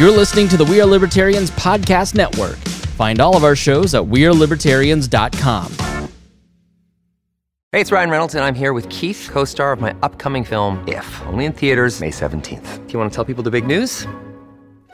You're listening to the We Are Libertarians Podcast Network. Find all of our shows at WeareLibertarians.com. Hey, it's Ryan Reynolds, and I'm here with Keith, co star of my upcoming film, If, only in theaters, May 17th. Do you want to tell people the big news?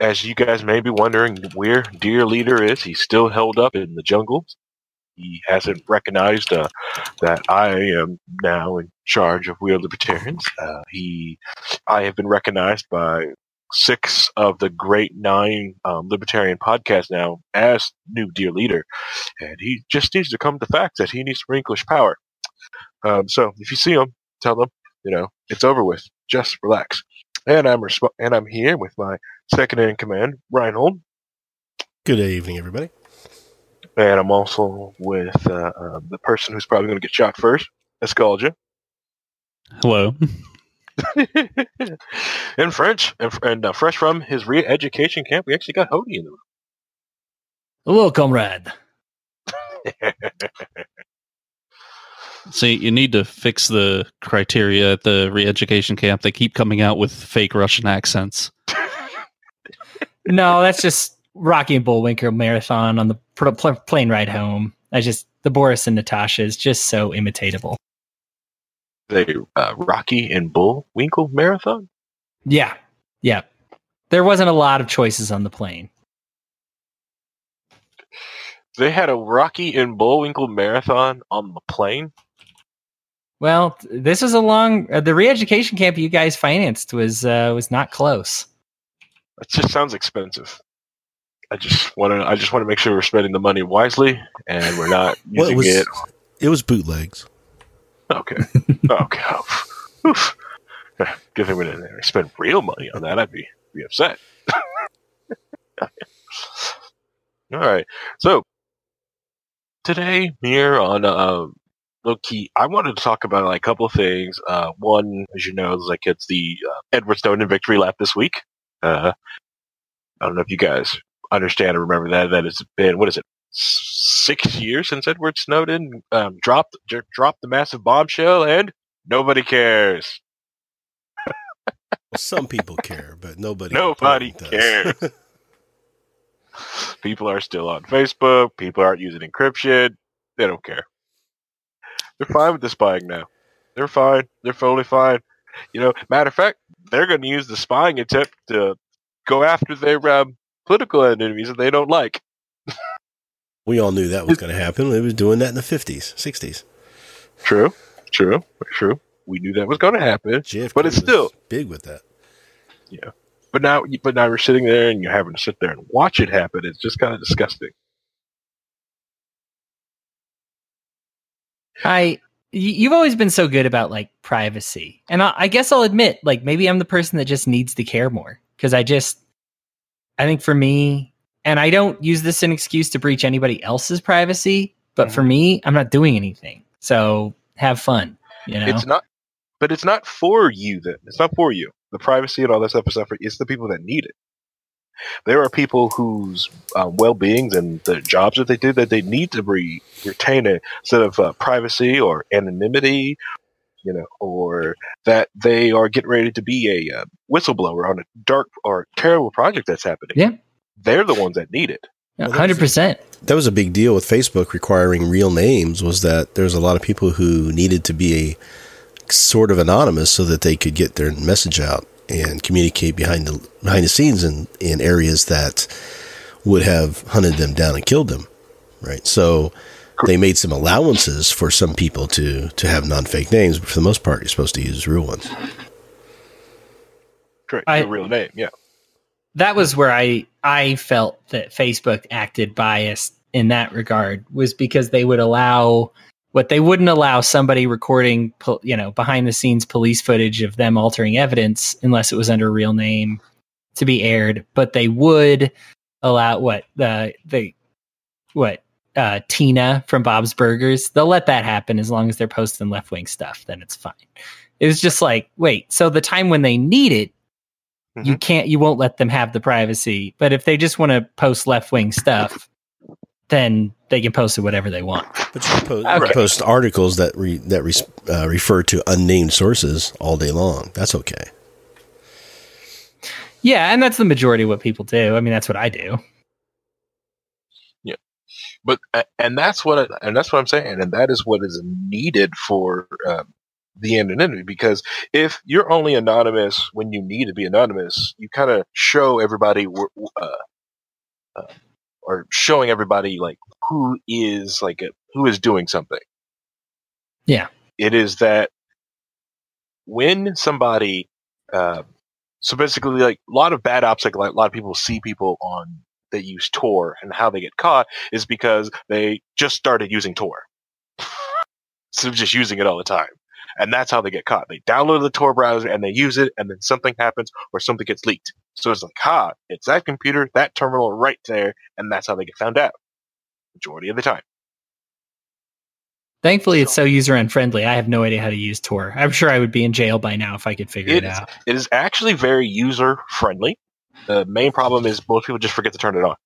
as you guys may be wondering where Dear Leader is, he's still held up in the jungle. He hasn't recognized uh, that I am now in charge of We Are Libertarians. Uh, he, I have been recognized by six of the great nine um, libertarian podcasts now as new Dear Leader, and he just needs to come to the fact that he needs to relinquish power. Um, so if you see him, tell him, you know, it's over with. Just relax. And I'm resp- and I'm here with my second in command, Reinhold. Good evening, everybody. And I'm also with uh, uh, the person who's probably going to get shot first, Escalja. Hello. in French, and, and uh, fresh from his re-education camp, we actually got Hody in the room. Hello, comrade. See, you need to fix the criteria at the re-education camp. They keep coming out with fake Russian accents. no, that's just Rocky and Bullwinkle marathon on the pl- pl- plane ride home. I just the Boris and Natasha is just so imitatable. The uh, Rocky and Bullwinkle marathon. Yeah, yeah. There wasn't a lot of choices on the plane. They had a Rocky and Bullwinkle marathon on the plane. Well, this was a long. Uh, the re-education camp you guys financed was uh, was not close. It just sounds expensive. I just want to. I just want to make sure we're spending the money wisely and we're not Well, using it was it. it was bootlegs. Okay. okay. Oof. If they would spend real money on that, I'd be be upset. All right. So today here on uh, low key, I wanted to talk about like a couple of things. Uh, one, as you know, is like it's the uh, Edward Snowden victory lap this week. Uh, I don't know if you guys understand or remember that. That it's been what is it, six years since Edward Snowden um, dropped j- dropped the massive bombshell, and nobody cares. Some people care, but nobody. Nobody cares. People are still on Facebook. People aren't using encryption. They don't care. They're fine with the spying now. They're fine. They're totally fine. You know, matter of fact, they're going to use the spying attempt to go after their um, political enemies that they don't like. we all knew that was going to happen. It was doing that in the fifties, sixties. True, true, true. We knew that was going to happen, JFK but it's was still big with that. Yeah. But now, but now we're sitting there and you're having to sit there and watch it happen. It's just kind of disgusting. I y- you've always been so good about like privacy, and I, I guess I'll admit, like maybe I'm the person that just needs to care more because I just, I think for me, and I don't use this as an excuse to breach anybody else's privacy, but for mm-hmm. me, I'm not doing anything, so have fun. You know, It's not, but it's not for you. Then it's not for you. The privacy and all that stuff is not for. It's the people that need it. There are people whose uh, well-beings and the jobs that they do that they need to re- retain a set of uh, privacy or anonymity, you know, or that they are getting ready to be a uh, whistleblower on a dark or terrible project that's happening. Yeah. they're the ones that need it. hundred percent. That was a big deal with Facebook requiring real names. Was that there's a lot of people who needed to be a sort of anonymous so that they could get their message out and communicate behind the behind the scenes in in areas that would have hunted them down and killed them. Right. So they made some allowances for some people to to have non-fake names, but for the most part, you're supposed to use real ones. Correct. I- Your real name. Yeah. that was where I I felt that Facebook acted biased in that regard was because they would allow what they wouldn't allow somebody recording you know behind the scenes police footage of them altering evidence unless it was under a real name to be aired. But they would allow what the the what uh Tina from Bob's Burgers they'll let that happen as long as they're posting left-wing stuff then it's fine. It was just like wait so the time when they need it you can't you won't let them have the privacy. But if they just want to post left-wing stuff then they can post it whatever they want But you can post, Okay. post articles that re, that re, uh, refer to unnamed sources all day long. That's okay. yeah and that's the majority of what people do i mean that's what i do Yeah, but and that's what I- and that's what I'm saying, and that is what is needed for um, the anonymity. Because if you're only anonymous when you need to be anonymous, you kind of show everybody uh, uh, or showing everybody like who is like a, who is doing something. Yeah. it is that when somebody. Uh, so basically, like a lot of bad ops, like, like a lot of people see people on they use Tor and how they get caught is because they just started using Tor. Instead of just using it all the time. And that's how they get caught. They download the Tor browser and they use it, and then something happens or something gets leaked. So it's like, ha, it's that computer, that terminal right there, and that's how they get found out. Majority of the time. thankfully it's so user unfriendly i have no idea how to use tor i'm sure i would be in jail by now if i could figure it, It is, out it is actually very user friendly. The main problem is most people just forget to turn it on.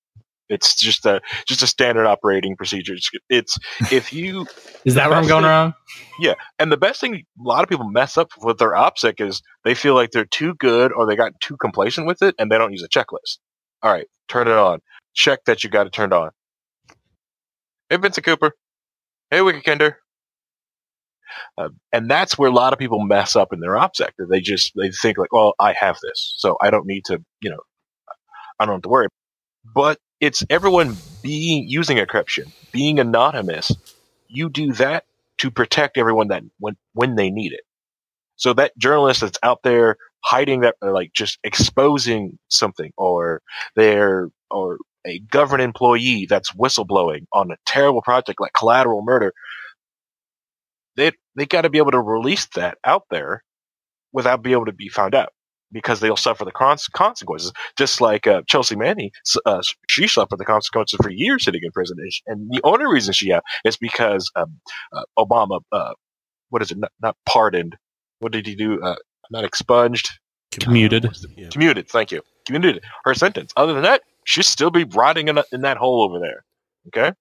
It's just a just a standard operating procedure. It's, it's if you is that where i'm going thing- wrong Yeah, And the best thing a lot of people mess up with their OPSEC is they feel like they're too good or they got too complacent with it and they don't use a checklist. All right, turn it on. Check that you got it turned on. Hey, Vincent Cooper. Hey, Wicked Kinder. Uh, and that's where a lot of people mess up in their OPSEC. That they just they think like, well, I have this, so I don't need to, you know, I don't have to worry. But it's everyone being using encryption, being anonymous. You do that to protect everyone that when when they need it. So that journalist that's out there hiding that, like just exposing something, or they're or a government employee that's whistleblowing on a terrible project like collateral murder, they they got to be able to release that out there without being able to be found out because they'll suffer the cons- consequences. Just like uh, Chelsea Manning, uh, she suffered the consequences for years sitting in prison, and the only reason she have is because um, uh, Obama, uh, what is it? Not, not pardoned. What did he do? Uh, not expunged. Commuted. Yeah. Commuted. Thank you. Commuted her sentence. Other than that, she'd still be rotting in, a, in that hole over there. Okay.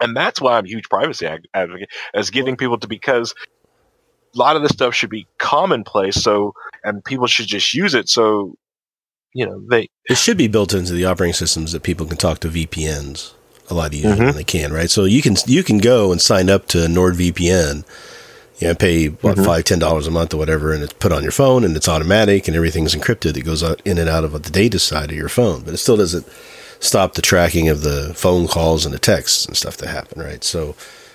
And that's why I'm a huge privacy advocate, as getting people to because a lot of this stuff should be commonplace. So and people should just use it. So you know they It should be built into the operating systems that people can talk to VPNs a lot easier Mhm. than they can, right? So you can you can go and sign up to NordVPN, you know, pay what Mhm. five ten dollars a month or whatever, and it's put on your phone and it's automatic and everything's encrypted. It goes out in and out of the data side of your phone, but it still doesn't stop the tracking of the phone calls and the texts and stuff that happen, right? So,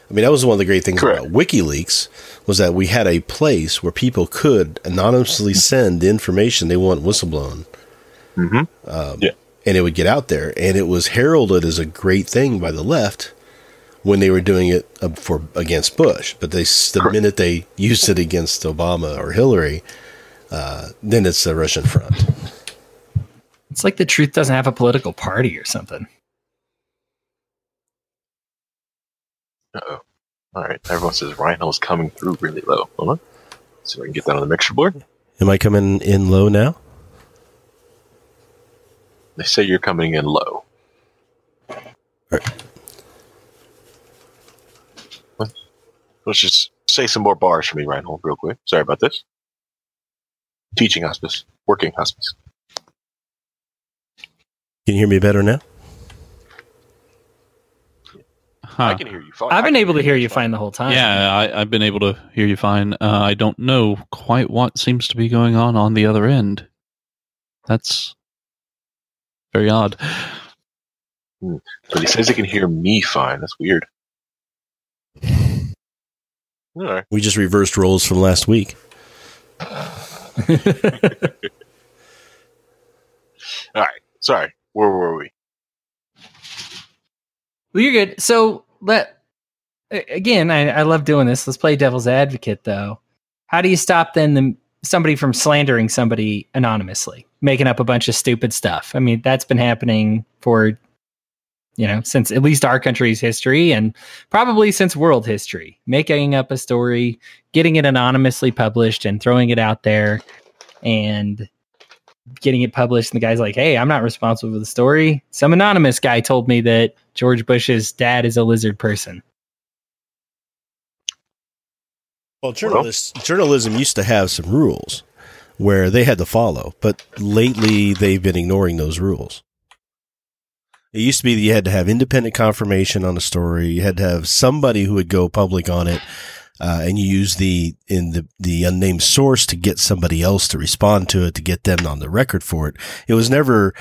I mean, that was one of the great things Correct. about WikiLeaks was that we had a place where people could anonymously send the information they want whistleblown um, Yeah. and it would get out there. And it was heralded as a great thing by the left when they were doing it uh, for against Bush. But they the Correct. minute they used it against Obama or Hillary, uh, then it's the Russian front. it's like the truth doesn't have a political party or something Uh-oh. All right. Everyone says Rhino's coming through really low. Hold on. See if I can get that on the mixer board. Am I coming in low now? They say you're coming in low. Right. What? Let's just say some more bars for me, Reinhold, real quick. Sorry about this. Teaching hospice, working hospice. Can you hear me better now? Huh. I can hear you fine. i've been able to hear you fine. fine the whole time Yeah, I, I've been able to hear you fine. Uh, I don't know quite what seems to be going on on the other end. That's very odd. But he says he can hear me fine. That's weird. All right. We just reversed roles from last week. All right. Sorry. Where were we? Well, you're good. So let again, I, I love doing this. Let's play devil's advocate, though. How do you stop then the somebody from slandering somebody anonymously, making up a bunch of stupid stuff? I mean, that's been happening for you know since at least our country's history and probably since world history. Making up a story, getting it anonymously published, and throwing it out there, and getting it published. And the guy's like, "Hey, I'm not responsible for the story. Some anonymous guy told me that George Bush's dad is a lizard person." Well, journalists, journalism used to have some rules where they had to follow, but lately they've been ignoring those rules. It used to be that you had to have independent confirmation on a story. You had to have somebody who would go public on it, uh, and you use the in the the unnamed source to get somebody else to respond to it to get them on the record for it. It was never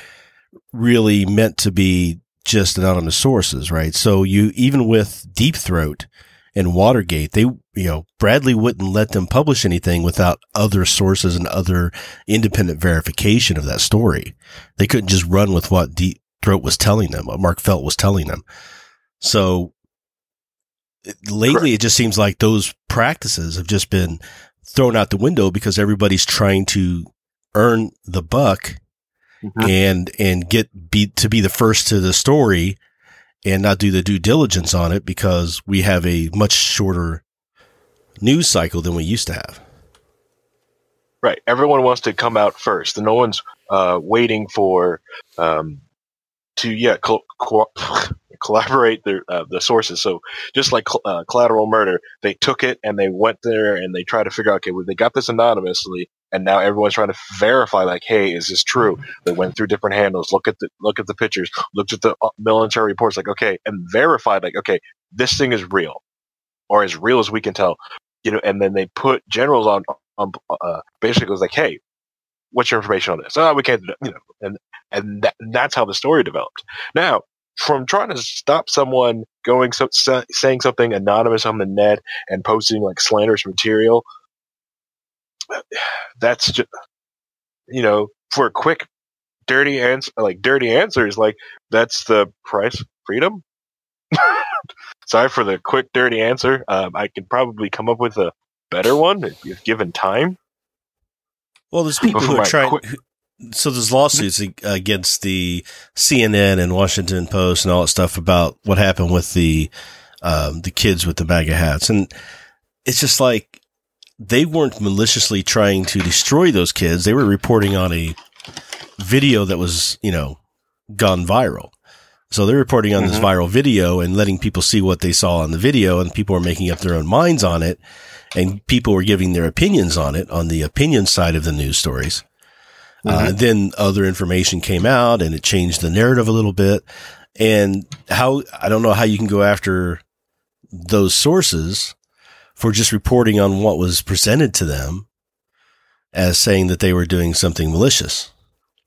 really meant to be just anonymous sources, right? So you even with Deep Throat and Watergate, they you know Bradlee wouldn't let them publish anything without other sources and other independent verification of that story. They couldn't just run with what Deep Throat was telling them, what Mark Felt was telling them. So lately, it just seems like those practices have just been thrown out the window because everybody's trying to earn the buck Mhm. and and get be to be the first to the story and not do the due diligence on it because we have a much shorter news cycle than we used to have. Right. Everyone wants to come out first, and no one's uh, waiting for um, to yeah col- co- collaborate their uh, the sources. So just like cl- uh, collateral murder, they took it and they went there and they tried to figure out okay, well, they got this anonymously, and now everyone's trying to verify like, hey, is this true? They went through different handles, look at the look at the pictures, looked at the uh, military reports, like okay, and verified like okay, this thing is real, or as real as we can tell, you know. And then they put generals on on uh, basically was like, hey, what's your information on this? Oh, we can't, you know, and and, that, and that's how the story developed. Now, from trying to stop someone going so, sa- saying something anonymous on the net and posting like slanderous material, that's just you know for a quick dirty answer like dirty answers like that's the price freedom? Sorry for the quick dirty answer. Um, i could probably come up with a better one if, if given time. Well, there's people who are trying. quick- who- so there's lawsuits against the CNN and Washington Post and all that stuff about what happened with the um, the kids with the bag of hats, and it's just like they weren't maliciously trying to destroy those kids. They were reporting on a video that was, you know, gone viral. So they're reporting on this Mhm. viral video and letting people see what they saw on the video, and people were making up their own minds on it, and people were giving their opinions on it on the opinion side of the news stories. Uh, then other information came out and it changed the narrative a little bit. And how, I don't know how you can go after those sources for just reporting on what was presented to them as saying that they were doing something malicious.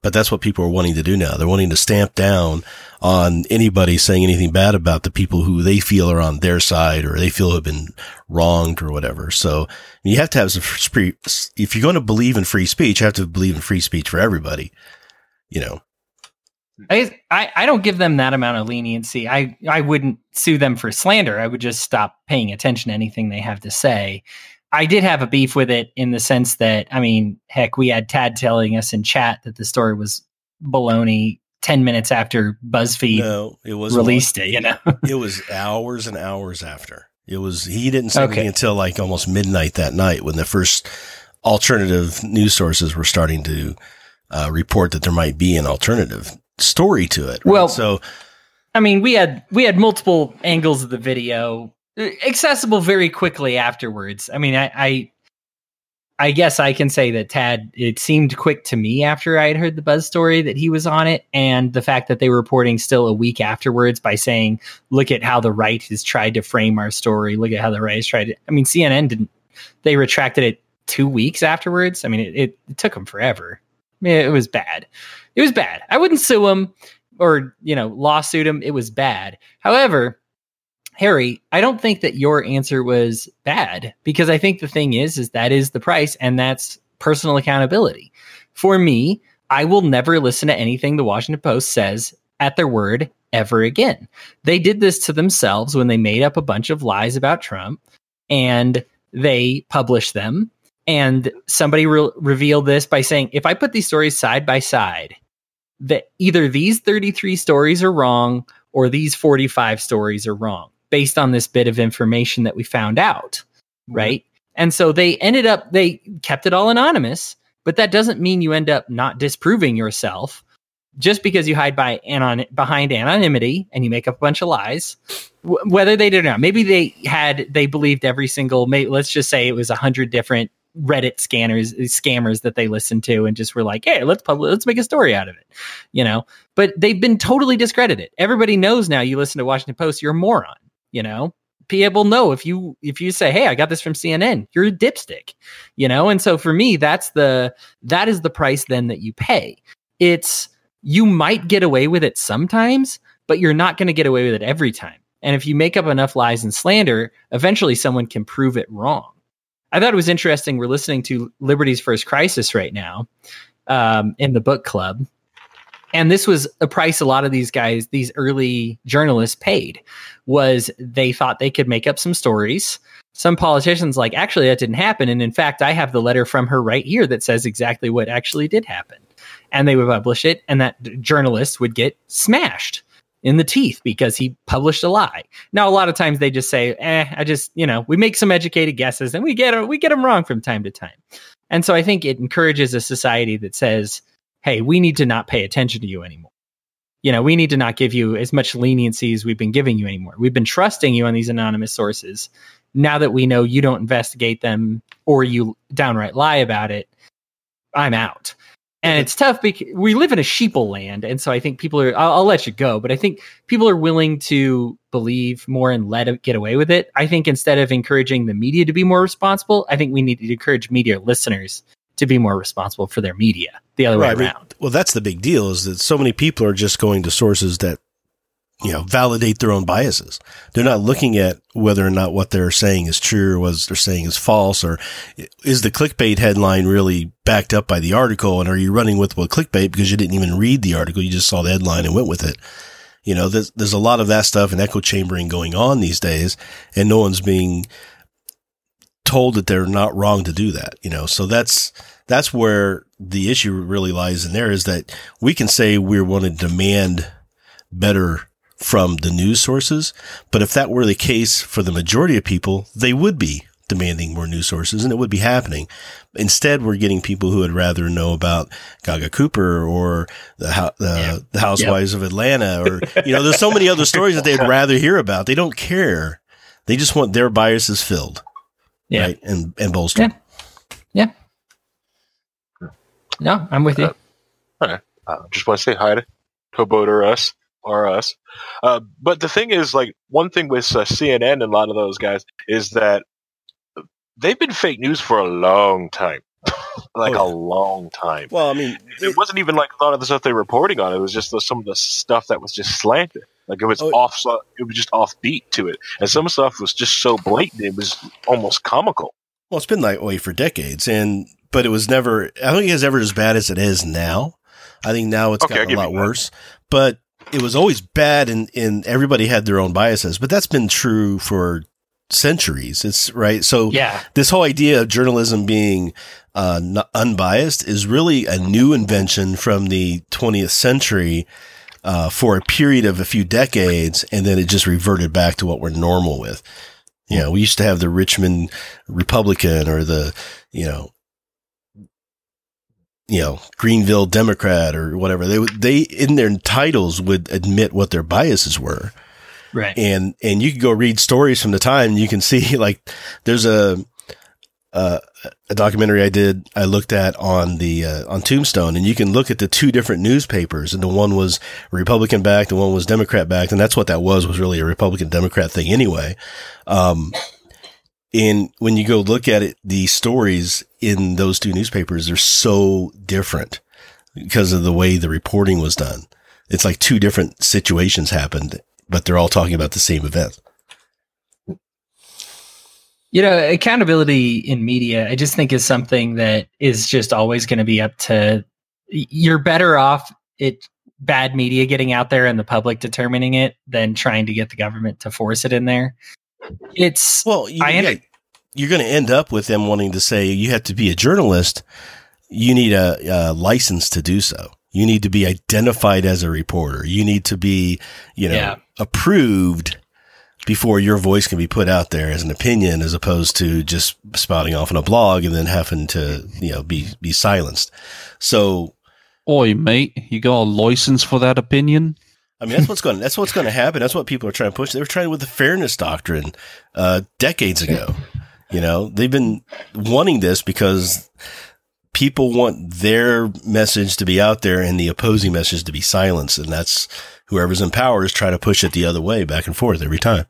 But that's what people are wanting to do now. They're wanting to stamp down on anybody saying anything bad about the people who they feel are on their side or they feel have been wronged or whatever. So you have to have some free, if you're going to believe in free speech, you have to believe in free speech for everybody, you know. I, I I don't give them that amount of leniency. I I wouldn't sue them for slander. I would just stop paying attention to anything they have to say. I did have a beef with it in the sense that I mean, heck, we had Tad telling us in chat that the story was baloney ten minutes after BuzzFeed No, it was released it. You know, It was hours and hours after. It was he didn't say Okay. anything until like almost midnight that night when the first alternative news sources were starting to uh, report that there might be an alternative story to it. right? Well- so I mean, we had we had multiple angles of the video accessible very quickly afterwards. I mean, I, I I guess I can say that Tad it seemed quick to me after I had heard the buzz story that he was on it, and the fact that they were reporting still a week afterwards by saying, "Look at how the right has tried to frame our story. Look at how the right has tried to." I mean, CNN didn't. They retracted it two weeks afterwards. I mean, it, it, it took them forever. It was bad. It was bad. I wouldn't sue him or you know lawsuit him. It was bad. However, Harry, I don't think that your answer was bad because I think the thing is, is that is the price, and that's personal accountability. For me, I will never listen to anything the Washington Post says at their word ever again. They did this to themselves when they made up a bunch of lies about Trump and they published them. And somebody re- revealed this by saying, if I put these stories side by side, that either these 33 stories are wrong or these 45 stories are wrong based on this bit of information that we found out. Mm-hmm. Right. And so they ended up, they kept it all anonymous, but that doesn't mean you end up not disproving yourself just because you hide by anon- behind anonymity and you make up a bunch of lies, w- whether they did or not. Maybe they had they believed every single. Let's just say it was a hundred different Reddit scanners scammers that they listened to and just were like, "Hey, let's publish, let's make a story out of it," you know. But they've been totally discredited. Everybody knows now. You listen to Washington Post, you're a moron. You know, people know if you if you say, "Hey, I got this from CNN," you're a dipstick. You know, and so for me, that's the that is the price then that you pay. It's you might get away with it sometimes, but you're not going to get away with it every time. And if you make up enough lies and slander, eventually someone can prove it wrong. I thought it was interesting. We're listening to Liberty's First Crisis right now um, in the book club. And this was a price a lot of these guys, these early journalists paid, was they thought they could make up some stories. Some politicians like, actually, that didn't happen. And in fact, I have the letter from her right here that says exactly what actually did happen and they would publish it, and that journalist would get smashed in the teeth because he published a lie. Now, a lot of times they just say, "Eh, I just you know we make some educated guesses and we get we get them wrong from time to time." And so I think it encourages a society that says, "Hey, we need to not pay attention to you anymore." You know, we need to not give you as much leniency as we've been giving you anymore. We've been trusting you on these anonymous sources. Now that we know you don't investigate them or you downright lie about it, I'm out and it's tough because we live in a sheeple land and so i think people are I'll, I'll, let you go but i think people are willing to believe more and let it get away with it. I think instead of encouraging the media to be more responsible i think we need to encourage media listeners to be more responsible for their media the other right, way around I mean, well that's the big deal is that so many people are just going to sources that you know, validate their own biases. They're not looking at whether or not what they're saying is true or what they're saying is false or is the clickbait headline really backed up by the article and are you running with what clickbait because you didn't even read the article, you just saw the headline and went with it. You know, there's, there's a lot of that stuff and echo chambering going on these days and no one's being told that they're not wrong to do that, you know. So that's that's where the issue really lies in there is that we can say we want to demand better from the news sources. But if that were the case for the majority of people, they would be demanding more news sources and it would be happening. Instead, we're getting people who would rather know about Gaga Cooper or the, the, yeah. the Housewives yep. of Atlanta or, you know, there's so many other stories that they'd rather hear about. They don't care. They just want their biases filled. Yeah. Right. And, and bolstered. Yeah. yeah. No, I'm with you. Uh, I just want to say hi to Koboter us or us. Uh, but the thing is, like, one thing with uh, CNN and a lot of those guys is that they've been fake news for a long time. like oh, yeah. a long time. Well, I mean, it wasn't even like a lot of the stuff they were reporting on. It was just the, some of the stuff that was just slanted. Like it was oh, off. It was just offbeat to it, and some stuff was just so blatant it was almost comical. Well, it's been that way for decades, and but it was never. I don't think it's ever as bad as it is now. I think now it's okay, gotten a lot worse. But it was always bad and, and everybody had their own biases, but that's been true for centuries. It's right. So yeah. this whole idea of journalism being uh, unbiased is really a new invention from the 20th century uh, for a period of a few decades, and then it just reverted back to what we're normal with. You know, we used to have the Richmond Republican or the, you know, you know, Greenville Democrat or whatever. They would, they in their titles would admit what their biases were. Right. And, and you can go read stories from the time you can see like there's a, a documentary I did, I looked at on the, uh, on Tombstone and you can look at the two different newspapers and the one was Republican backed, the one was Democrat backed. And that's what that was, was really a Republican Democrat thing anyway. Um, and when you go look at it, the stories in those two newspapers are so different because of the way the reporting was done. It's like two different situations happened, but they're all talking about the same event. You know, accountability in media, I just think is something that is just always going to be up to. You're better off it bad media getting out there and the public determining it than trying to get the government to force it in there. It's Well, you, I yeah, end- you're going to end up with them wanting to say you have to be a journalist. You need a, a license to do so. You need to be identified as a reporter. You need to be, you know, Yeah. approved before your voice can be put out there as an opinion, as opposed to just spouting off on a blog and then having to, you know, be be silenced. So Oi, mate, you got a license for that opinion? I mean, that's what's going. That's what's going to happen. That's what people are trying to push. They were trying with the fairness doctrine uh, decades ago. You know, they've been wanting this because people want their message to be out there and the opposing message to be silenced, and that's whoever's in power is trying to push it the other way, back and forth every time.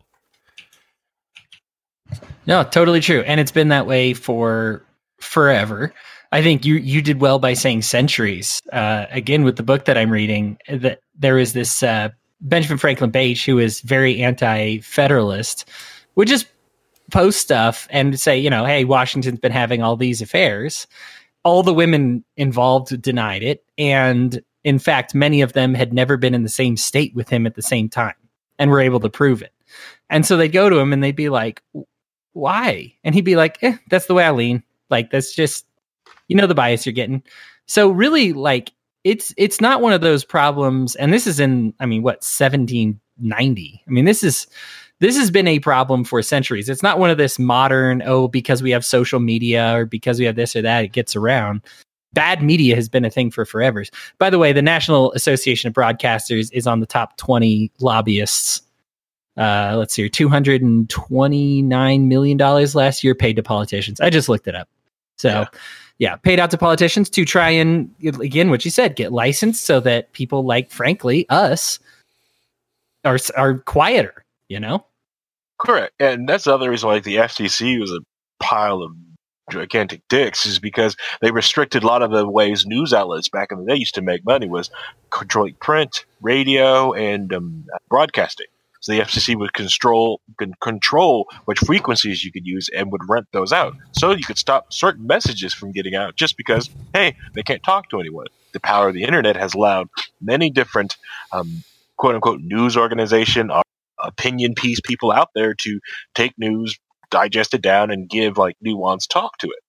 No, totally true. And it's been that way for forever. I think you you did well by saying centuries. Uh, again, with the book that I'm reading, that there is this uh, Benjamin Franklin Bache who is very anti-federalist, which just post stuff and say, you know, hey, Washington's been having all these affairs. All the women involved denied it, and in fact, many of them had never been in the same state with him at the same time, and were able to prove it. And so they'd go to him and they'd be like, why? And he'd be like, eh, that's the way I lean. Like that's just you know the bias you're getting. So really like it's it's not one of those problems and this is in I mean what 1790. I mean this is this has been a problem for centuries. It's not one of this modern oh because we have social media or because we have this or that it gets around. Bad media has been a thing for forever. By the way, the National Association of Broadcasters is on the top 20 lobbyists uh, let's see here, two hundred and twenty nine million dollars last year paid to politicians. I just looked it up. So, yeah. Yeah. paid out to politicians to try and again, what you said, get licensed so that people like, frankly, us are are quieter. You know, Correct, and that's the other reason why like, the FCC was a pile of gigantic dicks is because they restricted a lot of the ways news outlets back in the day used to make money was controlling print, radio, and um, broadcasting. So the FCC would control control which frequencies you could use and would rent those out, so you could stop certain messages from getting out just because hey they can't talk to anyone. The power of the internet has allowed many different um, quote unquote news organization or opinion piece people out there to take news, digest it down, and give like nuanced talk to it,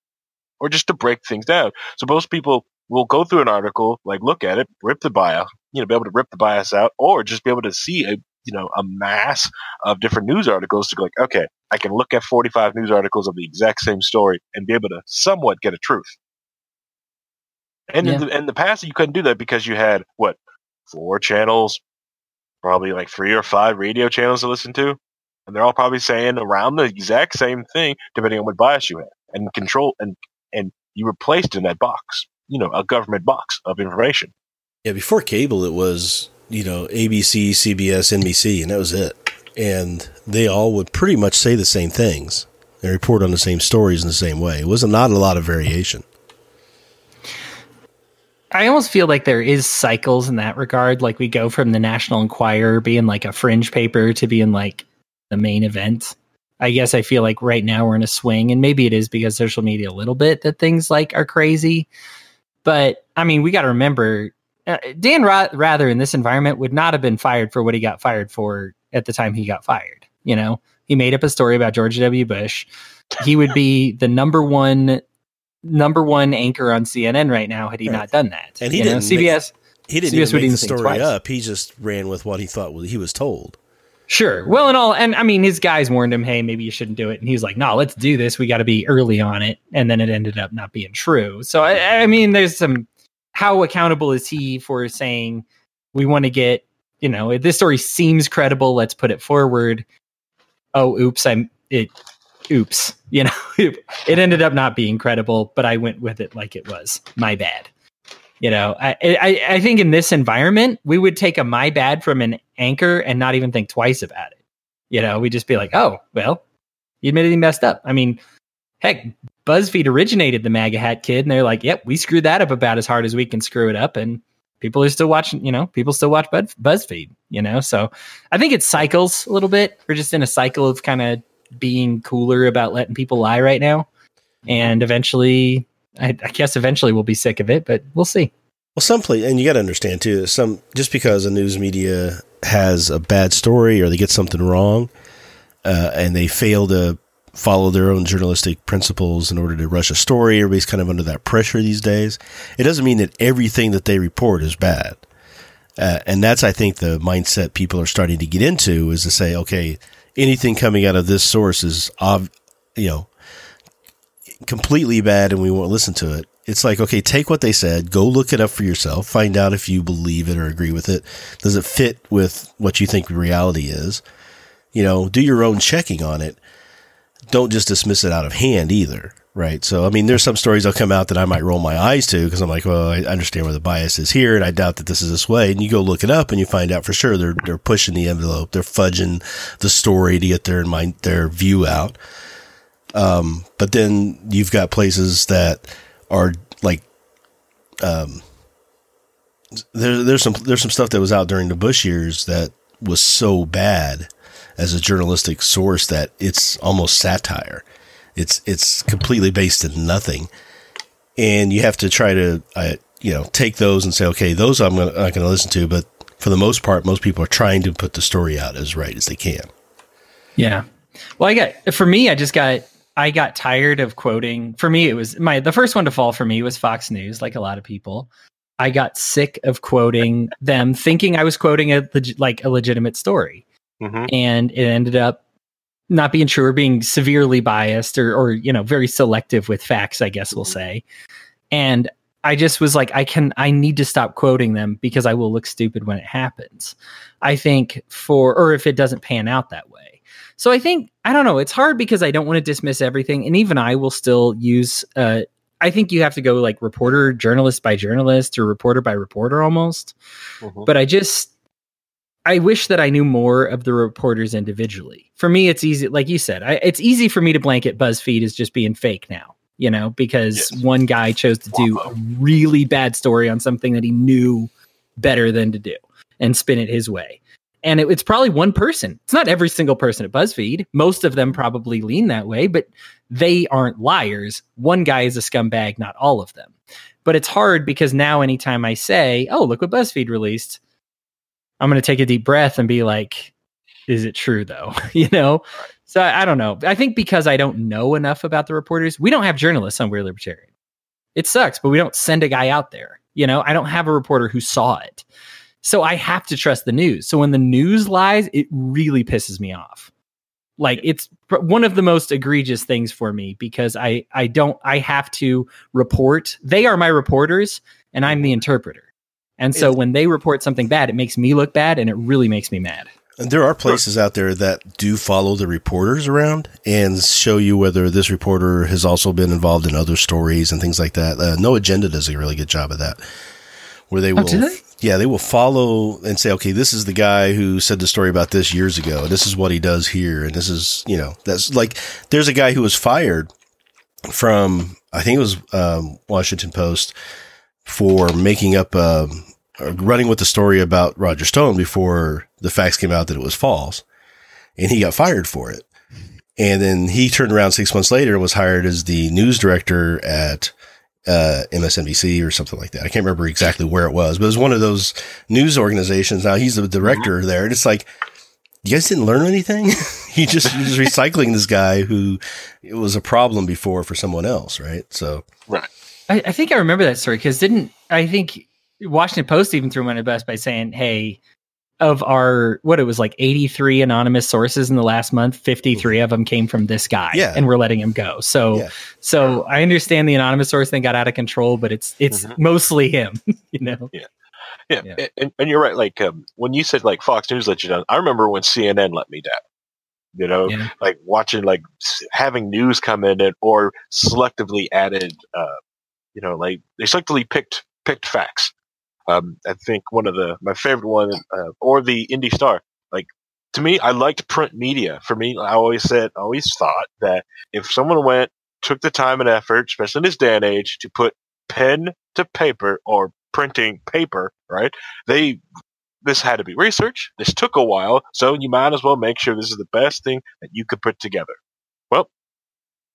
or just to break things down. So most people will go through an article, like look at it, rip the bio, you know, be able to rip the bias out, or just be able to see a you know a mass of different news articles to go like, okay, I can look at 45 news articles of the exact same story and be able to somewhat get a truth. And in, the, in the past, you couldn't do that because you had what four channels, probably like three or five radio channels to listen to, and they're all probably saying around the exact same thing, depending on what bias you have and control and and you were placed in that box, you know, a government box of information. Yeah, before cable, it was you know ABC, CBS, NBC, and that was it. And they all would pretty much say the same things and report on the same stories in the same way. It was not a lot of variation. I almost feel like there is cycles in that regard. Like we go from the National Enquirer being like a fringe paper to being like the main event. I guess I feel like right now we're in a swing, and maybe it is because social media a little bit that things like are crazy. But I mean, we got to remember uh, Dan Ra- Rather in this environment would not have been fired for what he got fired for at the time he got fired. You know, he made up a story about George W. Bush. He would be the number one number one anchor on CNN right now had he Right. not done that. And he You didn't make- CBS. He didn't CBS even make the story twice. up. He just ran with what he thought was he was told. Sure. Well, and all, and I mean, his guys warned him, "Hey, maybe you shouldn't do it," and he was like, "No, let's do this. We got to be early on it." And then it ended up not being true. So, I, I mean, there's some. How accountable is he for saying we want to get? You know, this story seems credible. Let's put it forward. Oh, oops! I'm it. Oops. You know, it ended up not being credible, but I went with it like it was. My bad. You know, I, I I think in this environment, we would take a my bad from an anchor and not even think twice about it. You know, we'd just be like, oh, well, he admitted he messed up. I mean, heck, BuzzFeed originated the MAGA hat kid, and they're like, yep, we screwed that up about as hard as we can screw it up, and people are still watching. You know, people still watch Buzz, BuzzFeed. You know, so I think it cycles a little bit. We're just in a cycle of kind of being cooler about letting people lie right now, and eventually, I, I guess eventually we'll be sick of it, but we'll see. Well, some play, and you got to understand too. Some just because a news media has a bad story or they get something wrong, uh, and they fail to follow their own journalistic principles in order to rush a story. Everybody's kind of under that pressure these days. It doesn't mean that everything that they report is bad. Uh, and that's, I think, the mindset people are starting to get into is to say, okay, anything coming out of this source is, ov- you know, completely bad and we won't listen to it. It's like, okay, take what they said, go look it up for yourself, find out if you believe it or agree with it. Does it fit with what you think reality is? You know, do your own checking on it don't just dismiss it out of hand either. Right. So, I mean, there's some stories that'll come out that I might roll my eyes to because I'm like, well, I understand where the bias is here and I doubt that this is this way. And you go look it up and you find out for sure they're, they're pushing the envelope. They're fudging the story to get their mind, their view out. Um, but then you've got places that are like, um, there, there's some, there's some stuff that was out during the Bush years that was so bad as a journalistic source that it's almost satire. It's it's completely based in nothing, and you have to try to uh, you know take those and say, okay, those I'm gonna, not going to listen to, but for the most part, most people are trying to put the story out as right as they can. Yeah. Well, I got for me, I just got I got tired of quoting. For me, it was my the first one to fall for me was Fox News, like a lot of people. I got sick of quoting them, thinking I was quoting a like a legitimate story mm-hmm. and it ended up not being true or being severely biased or, or you know very selective with facts i guess we'll mm-hmm. say and i just was like i can i need to stop quoting them because i will look stupid when it happens i think for or if it doesn't pan out that way so i think i don't know it's hard because i don't want to dismiss everything and even i will still use uh I think you have to go like reporter, journalist by journalist, or reporter by reporter almost. Mm-hmm. But I just I wish that I knew more of the reporters individually. For me, it's easy, like you said, I, it's easy for me to blanket BuzzFeed as just being fake now, you know, because yes. one guy chose to do a really bad story on something that he knew better than to do and spin it his way. And it, it's probably one person. It's not every single person at BuzzFeed. Most of them probably lean that way, but they aren't liars. One guy is a scumbag, not all of them. But it's hard because now, anytime I say, oh, look what BuzzFeed released, I'm going to take a deep breath and be like, is it true though? you know? So I, I, don't know. I think because I don't know enough about the reporters, we don't have journalists on We're Libertarian. It sucks, but we don't send a guy out there. You know, I don't have a reporter who saw it. So I have to trust the news. So when the news lies, it really pisses me off. Like it's one of the most egregious things for me because I I don't I have to report. They are my reporters and I'm the mm-hmm. interpreter. And so when they report something bad, it makes me look bad and it really makes me mad. And there are places out there that do follow the reporters around and show you whether this reporter has also been involved in other stories and things like that. Uh, no Agenda does a really good job of that, where they oh, will, oh, they? yeah, they will follow and say, okay, this is the guy who said the story about this years ago. This is what he does here, and this is, you know, that's like there's a guy who was fired from I think it was um, Washington Post for making up um, running with the story about Roger Stone before the facts came out that it was false, and he got fired for it. And then he turned around six months later and was hired as the news director at uh, MSNBC or something like that. I can't remember exactly where it was, but it was one of those news organizations. Now he's the director mm-hmm. there, and it's like you guys didn't learn anything. he just he just recycling this guy who it was a problem before for someone else, right? So right. I, I think I remember that story because didn't I think Washington Post even threw him under the bus by saying, "Hey, of our what it was like 83 anonymous sources in the last month 53 of them came from this guy yeah. and we're letting him go so yeah. so i understand the anonymous source thing got out of control but it's it's mm-hmm. mostly him you know yeah yeah, yeah. And, and, you're right like um, when you said like fox news let you down i remember when cnn let me down you know like watching like having news come in and or selectively added uh you know like they selectively picked picked facts um, I think one of the my favorite one, uh, or the Indy Star. Like to me, I liked print media. For me, I always said, always thought that if someone went, took the time and effort, especially in this day and age, to put pen to paper or printing paper, right? They this had to be research. This took a while, so you might as well make sure this is the best thing that you could put together.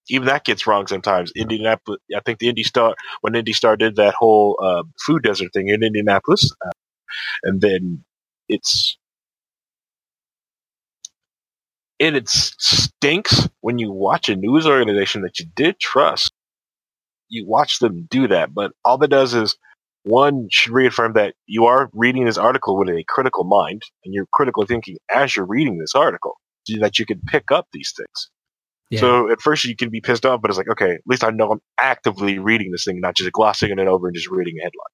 Even that gets wrong sometimes. Indianapolis, I think the Indy Star when Indy Star did that whole uh, food desert thing in Indianapolis, uh, and then it's and it stinks when you watch a news organization that you did trust. You watch them do that, but all that does is one should reaffirm that you are reading this article with a critical mind and you're critically thinking as you're reading this article so that you can pick up these things. Yeah. So at first you can be pissed off, but it's like, okay, at least I know I'm actively reading this thing, not just glossing it over and just reading a headline.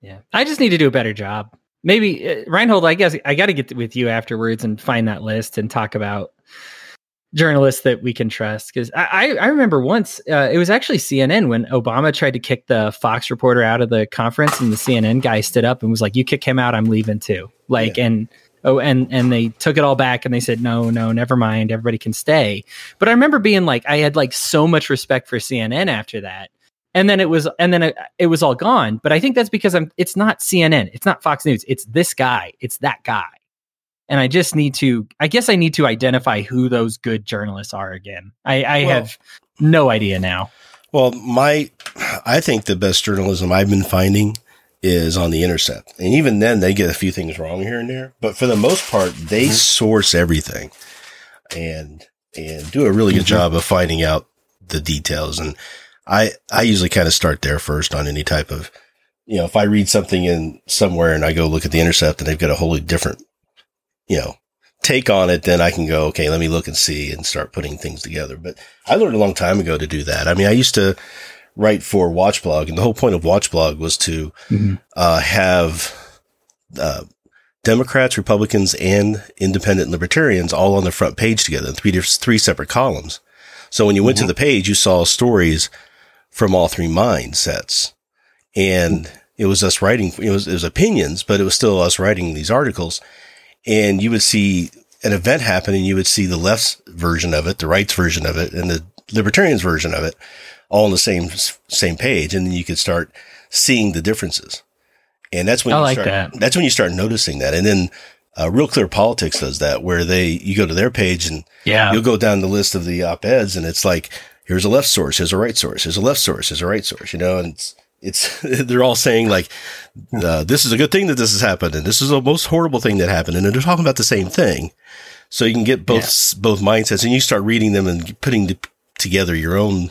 Yeah. I just need to do a better job. Maybe uh, Reinhold, I guess I got to get with you afterwards and find that list and talk about journalists that we can trust. Because I, I remember once uh, it was actually CNN when Obama tried to kick the Fox reporter out of the conference, and the CNN guy stood up and was like, "You kick him out, I'm leaving too." Like, yeah. and oh, and and they took it all back and they said, "No, no, never mind, everybody can stay." But I remember being like, I had like so much respect for CNN after that. And then it was, and then it, it was all gone. But I think that's because I'm. It's not CNN. It's not Fox News. It's this guy. It's that guy and I just need to. I guess I need to identify who those good journalists are again. I, I well, have no idea now. Well, my, I think the best journalism I've been finding is on the Intercept, and even then they get a few things wrong here and there. But for the most part, they mm-hmm. source everything, and and do a really good mm-hmm. job of finding out the details. And I I usually kind of start there first on any type of you know, if I read something in somewhere and I go look at the intercept and they've got a wholly different you know, take on it, then I can go, okay, let me look and see and start putting things together. But I learned a long time ago to do that. I mean, I used to write for Watchblog and the whole point of Watchblog was to, mm-hmm. uh, have, uh, Democrats, Republicans, and independent libertarians all on the front page together in three, three separate columns. So when you went mm-hmm. to the page, you saw stories from all three mindsets. And it was us writing, it was, it was opinions, but it was still us writing these articles and you would see an event happen and you would see the left's version of it, the right's version of it, and the libertarians version of it all on the same same page, and then you could start seeing the differences. And that's when I you like start, that. That's when you start noticing that, and then uh, Real Clear Politics does that, where they you go to their page and yeah. you'll go down the list of the op eds, and it's like here's a left source, here's a right source, here's a left source, here's a right source, you know, and it's it's they're all saying like uh, this is a good thing that this has happened and this is the most horrible thing that happened and they're talking about the same thing so you can get both yeah. both mindsets and you start reading them and putting the, together your own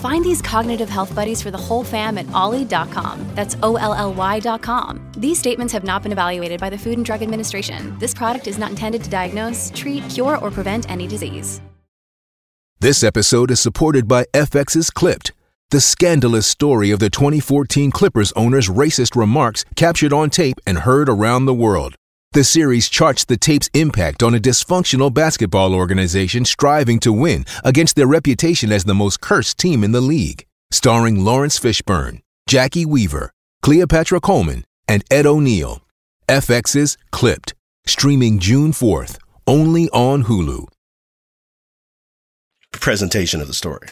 Find these cognitive health buddies for the whole fam at olly.com. That's O L L Y.com. These statements have not been evaluated by the Food and Drug Administration. This product is not intended to diagnose, treat, cure, or prevent any disease. This episode is supported by FX's Clipped the scandalous story of the 2014 Clippers owner's racist remarks captured on tape and heard around the world. The series charts the tape's impact on a dysfunctional basketball organization striving to win against their reputation as the most cursed team in the league. Starring Laurence Fishburne, Jacki Weaver, Cleopatra Coleman, and Ed O'Neill. FX's Clipped, streaming June 4th, only on Hulu. Presentation of the story.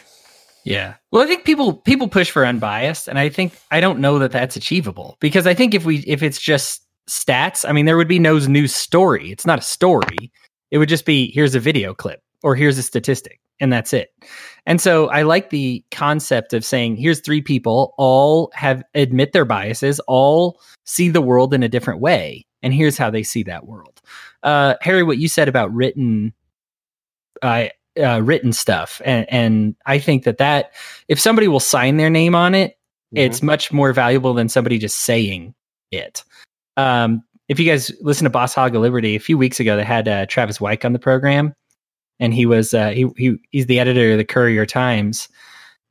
Yeah. Well, I think people people push for unbiased, and I think I don't know that that's achievable because I think if we if it's just stats, I mean, there would be no news story. It's not a story. It would just be here's a video clip or here's a statistic, and that's it. And so I like the concept of saying here's three people all have admit their biases, all see the world in a different way, and here's how they see that world. Uh, Harry, what you said about written I uh, written stuff, and, and I think that that if somebody will sign their name on it, mm-hmm. it's much more valuable than somebody just saying it. Um, if you guys listen to Boss Hog of Liberty, a few weeks ago they had uh, Travis Wyke on the program, and he was uh, he, he he's the editor of the Courier Times,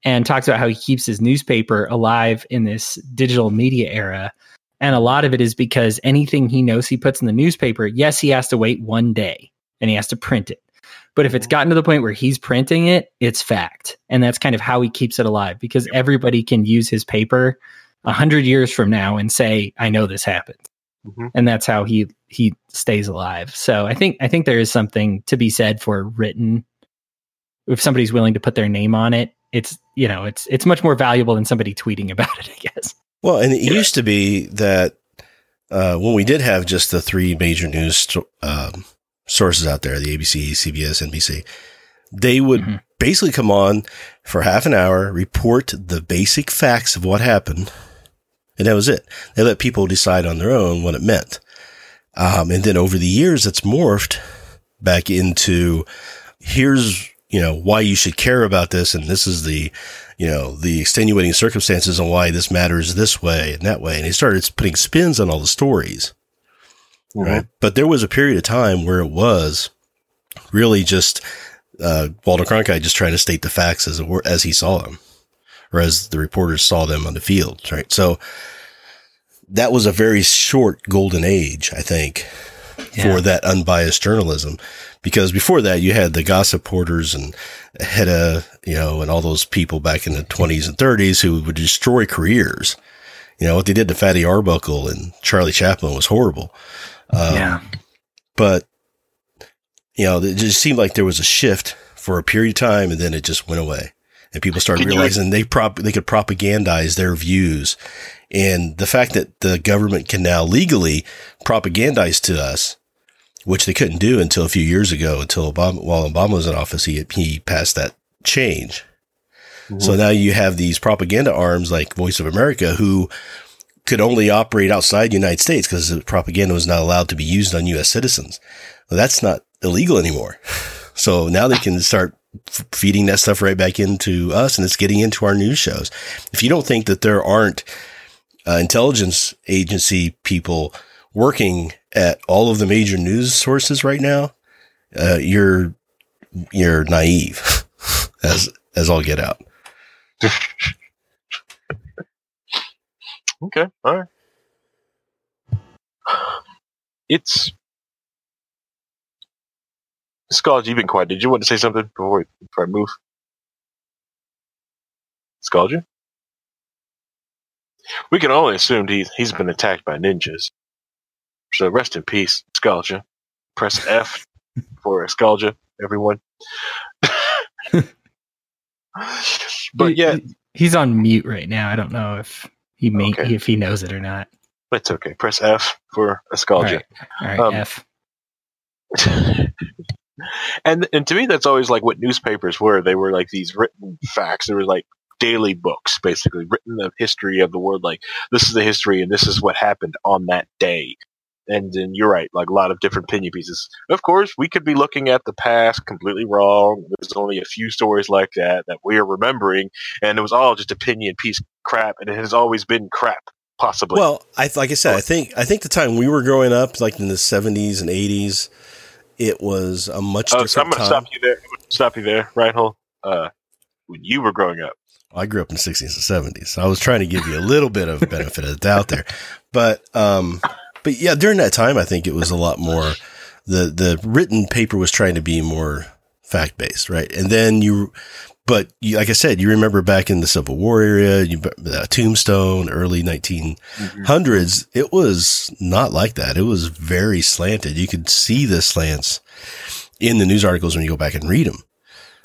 and talks about how he keeps his newspaper alive in this digital media era. And a lot of it is because anything he knows he puts in the newspaper, yes, he has to wait one day and he has to print it But if it's gotten to the point where he's printing it, it's fact. And that's kind of how he keeps it alive because everybody can use his paper a hundred years from now and say, I know this happened. Mhm. And that's how he he stays alive. So I think I think there is something to be said for written if somebody's willing to put their name on it, it's you know, it's it's much more valuable than somebody tweeting about it, I guess. Well, and it used to be that uh, when we did have just the three major news um, sources out there, the ABC, CBS, NBC, they would Mhm. basically come on for half an hour, report the basic facts of what happened, and that was it. They let people decide on their own what it meant. Um, and then over the years, it's morphed back into here's you know why you should care about this, and this is the you know the extenuating circumstances and why this matters this way and that way. And they started putting spins on all the stories, right? But there was a period of time where it was really just uh, Walter Cronkite just trying to state the facts as it were, as he saw them, or as the reporters saw them on the field, right? So that was a very short golden age, I think, Yeah. for that unbiased journalism. Because before that, you had the gossip porters and Hedda, you know, and all those people back in the 20s and 30s who would destroy careers. You know, what they did to Fatty Arbuckle and Charlie Chaplin was horrible. Um, yeah. but you know, it just seemed like there was a shift for a period of time, and then it just went away. And people started Can you- realizing they prop they could propagandize their views, and the fact that the government can now legally propagandize to us, which they couldn't do until a few years ago, until Obama, while Obama was in office, he he passed that change. Mm-hmm. So now you have these propaganda arms like Voice of America who could only operate outside the United States because the propaganda was not allowed to be used on U.S. citizens. Well, that's not illegal anymore. So now they can start feeding that stuff right back into us and it's getting into our news shows. If you don't think that there aren't uh, intelligence agency people working at all of the major news sources right now, uh, you're, you're naive as, as all get out. Okay, all right. It's Scott. You've been quiet. Did you want to say something before, before I move? Scalja? We can only assume he's he's been attacked by ninjas. So rest in peace, Scalja. Press F for Scalja, everyone. but He- yeah, he's on mute right now. I don't know if he may, Okay. if he knows it or not. it's okay. Press F for All Scalja. All right, Um, F. and and to me that's always like what newspapers were. They were like these written facts. They were like daily books basically written the history of the world like this is the history and this is what happened on that day. And then you're right like a lot of different opinion pieces. Of course we could be looking at the past completely wrong. There's only a few stories like that that we are remembering and it was all just opinion piece crap and it has always been crap possibly. Well, I like I said, I think I think the time we were growing up, like in the seventies and eighties, it was a much Oh, different so I'm going to time. stop you there. Gonna Stop you there, Reinhold. Uh, when you were growing up, I grew up in the sixties and seventies. So I was trying to give you a little bit of benefit of the doubt there, but um, but yeah, during that time, I think it was a lot more. The the written paper was trying to be more fact based, right? And then you, but you, like I said, you remember back in the Civil War era, you uh, Tombstone, early nineteen hundreds, it was not like that. It was very slanted. You could see the slants in the news articles when you go back and read them.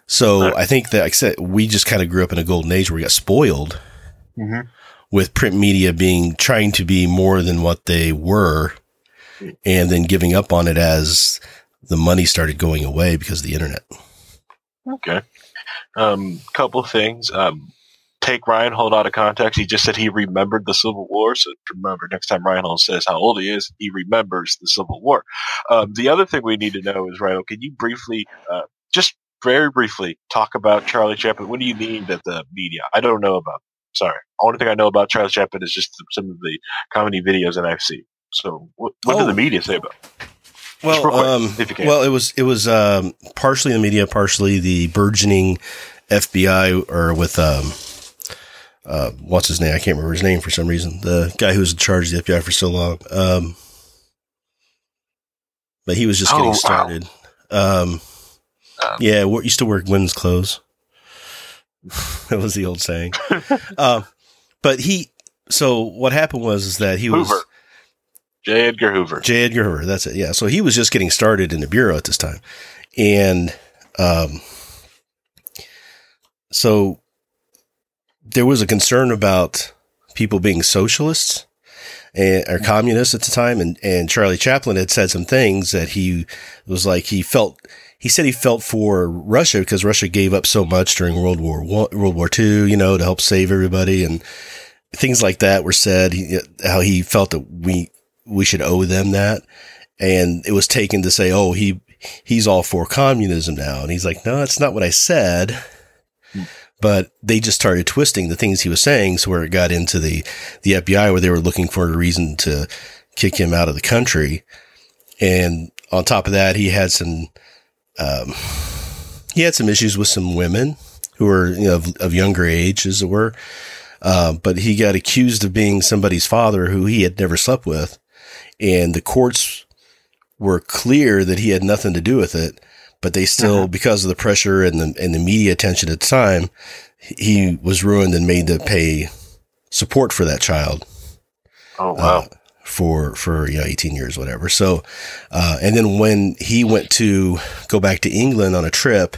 So Right. I think that, like I said, we just kind of grew up in a golden age where we got spoiled Mhm. with print media being trying to be more than what they were and then giving up on it as the money started going away because of the internet. Okay. Um, couple things. Um, take Reinhold out of context. He just said he remembered the Civil War. So remember, next time Ryan Reinhold says how old he is, he remembers the Civil War. Um, the other thing we need to know is, Reinhold, can you briefly, uh, just very briefly, talk about Charlie Chaplin? What do you mean that the media? I don't know about. Sorry, only thing I know about Charlie Chaplin is just some of the comedy videos that I've seen. So, what, what Oh. did the media say about? it? Well, quick, um, if you can. well, it was it was um, partially the media, partially the burgeoning FBI, or with um, uh, what's his name? I can't remember his name for some reason. The guy who was in charge of the FBI for so long. Um, but he was just Oh, getting wow. started. Um, Um, Yeah, we used to wear women's clothes. that was the old saying. um, but he, so what happened was is that he was Hoover. J. Edgar Hoover. J. Edgar Hoover. That's it. Yeah. So he was just getting started in the bureau at this time, and um, so there was a concern about people being socialists and or communists at the time, and and Charlie Chaplin had said some things that he was like he felt. He said he felt for Russia because Russia gave up so much during World War One, World War Two, you know, to help save everybody, and things like that were said. He, how he felt that we we should owe them that, and it was taken to say, oh, he he's all for communism now, and he's like, no, that's not what I said. But they just started twisting the things he was saying, so where it got into the the FBI, where they were looking for a reason to kick him out of the country, and on top of that, he had some um, he had some issues with some women who were you know of, of younger age, as it were. Uh, but he got accused of being somebody's father who he had never slept with, and the courts were clear that he had nothing to do with it. But they still, because of the pressure and the and the media attention at the time, he was ruined and made to pay support for that child Oh wow. uh, for for you know 18 years whatever so uh, and then when he went to go back to england on a trip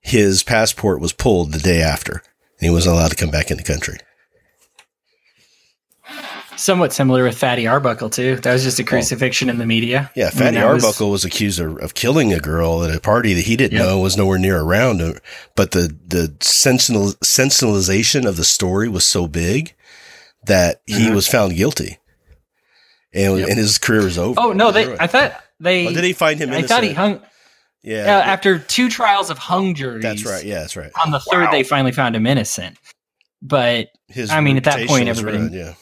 his passport was pulled the day after and he wasn't allowed to come back in the country Somewhat similar with Fatty Arbuckle too. That was just a crucifixion in the media. yeah I mean, fatty was- arbuckle was, accused of, of killing a girl at a party that he didn't Yep. know was nowhere near around him. but the the sensational, sensationalization of the story was so big that he Mm-hmm. was found guilty and, and his career was over Oh no, they. I thought they. Oh, did they find him I thought he hung. yeah Uh, after two trials of hung juries. that's right yeah that's right On the third, they finally found him innocent. But his I mean, at that point, everybody- ruined, yeah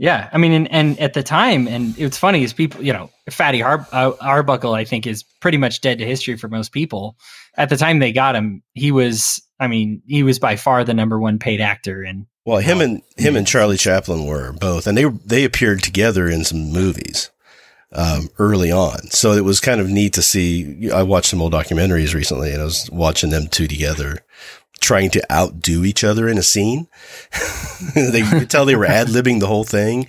yeah, I mean, and, and at the time, and it's funny is people, you know, Fatty Har- uh, Arbuckle, I think, is pretty much dead to history for most people. At the time they got him, he was, I mean, he was by far the number one paid actor, and Well, him and him and Charlie Chaplin were both, and they they appeared together in some movies um, early on. So it was kind of neat to see. I watched some old documentaries recently, and I was watching them two together, trying to outdo each other in a scene. they you could tell they were ad libbing the whole thing,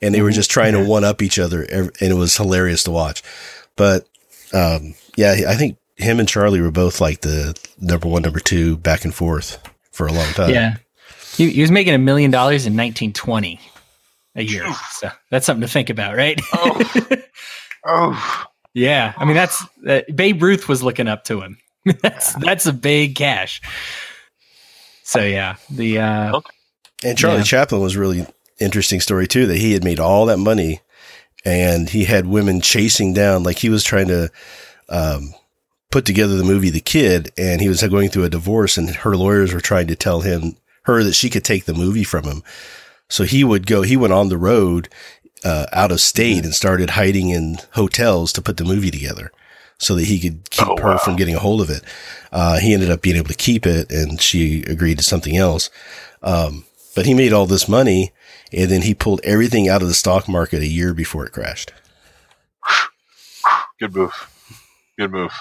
and they were just trying to one up each other, and it was hilarious to watch. But um, yeah, I think him and Charlie were both like the number one, number two, back and forth for a long time. yeah, he, he was making a million dollars in 1920 a year. So that's something to think about, right? Oh. Oh. yeah, I mean, that's uh, Babe Ruth was looking up to him. that's that's a big cash. So yeah, the uh, And Charlie Yeah. Chaplin was really interesting story too that he had made all that money and he had women chasing down like he was trying to um, put together the movie The Kid and he was going through a divorce and her lawyers were trying to tell him her that she could take the movie from him. So he would go he went on the road uh, out of state and started hiding in hotels to put the movie together so that he could keep Oh, her wow. from getting a hold of it. Uh, he ended up being able to keep it and she agreed to something else. Um, but he made all this money and then he pulled everything out of the stock market a year before it crashed. Good move. Good move.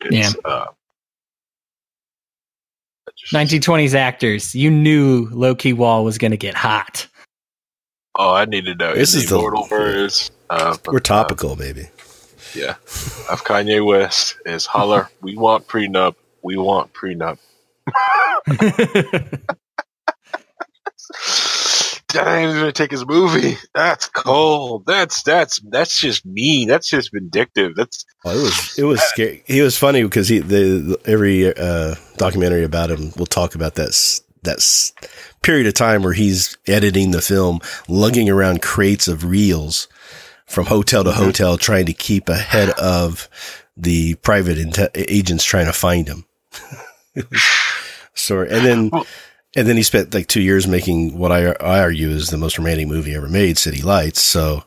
It's, uh, 1920s actors. You knew Loki Wall was going to get hot. oh, I need to know. This is the- immortal Uh, We're topical, baby. yeah, of Kanye West is holler. we want prenup. We want prenup. Dang, he's gonna take his movie. That's cold. That's that's that's just mean. That's just vindictive. That's Oh, it was it was scary. He was funny because he the every uh, documentary about him will talk about that that period of time where he's editing the film, lugging around crates of reels from hotel to hotel, trying to keep ahead of the private inte- agents trying to find him. It Sorry, and then and then he spent like two years making what I I argue is the most romantic movie ever made, City Lights. So.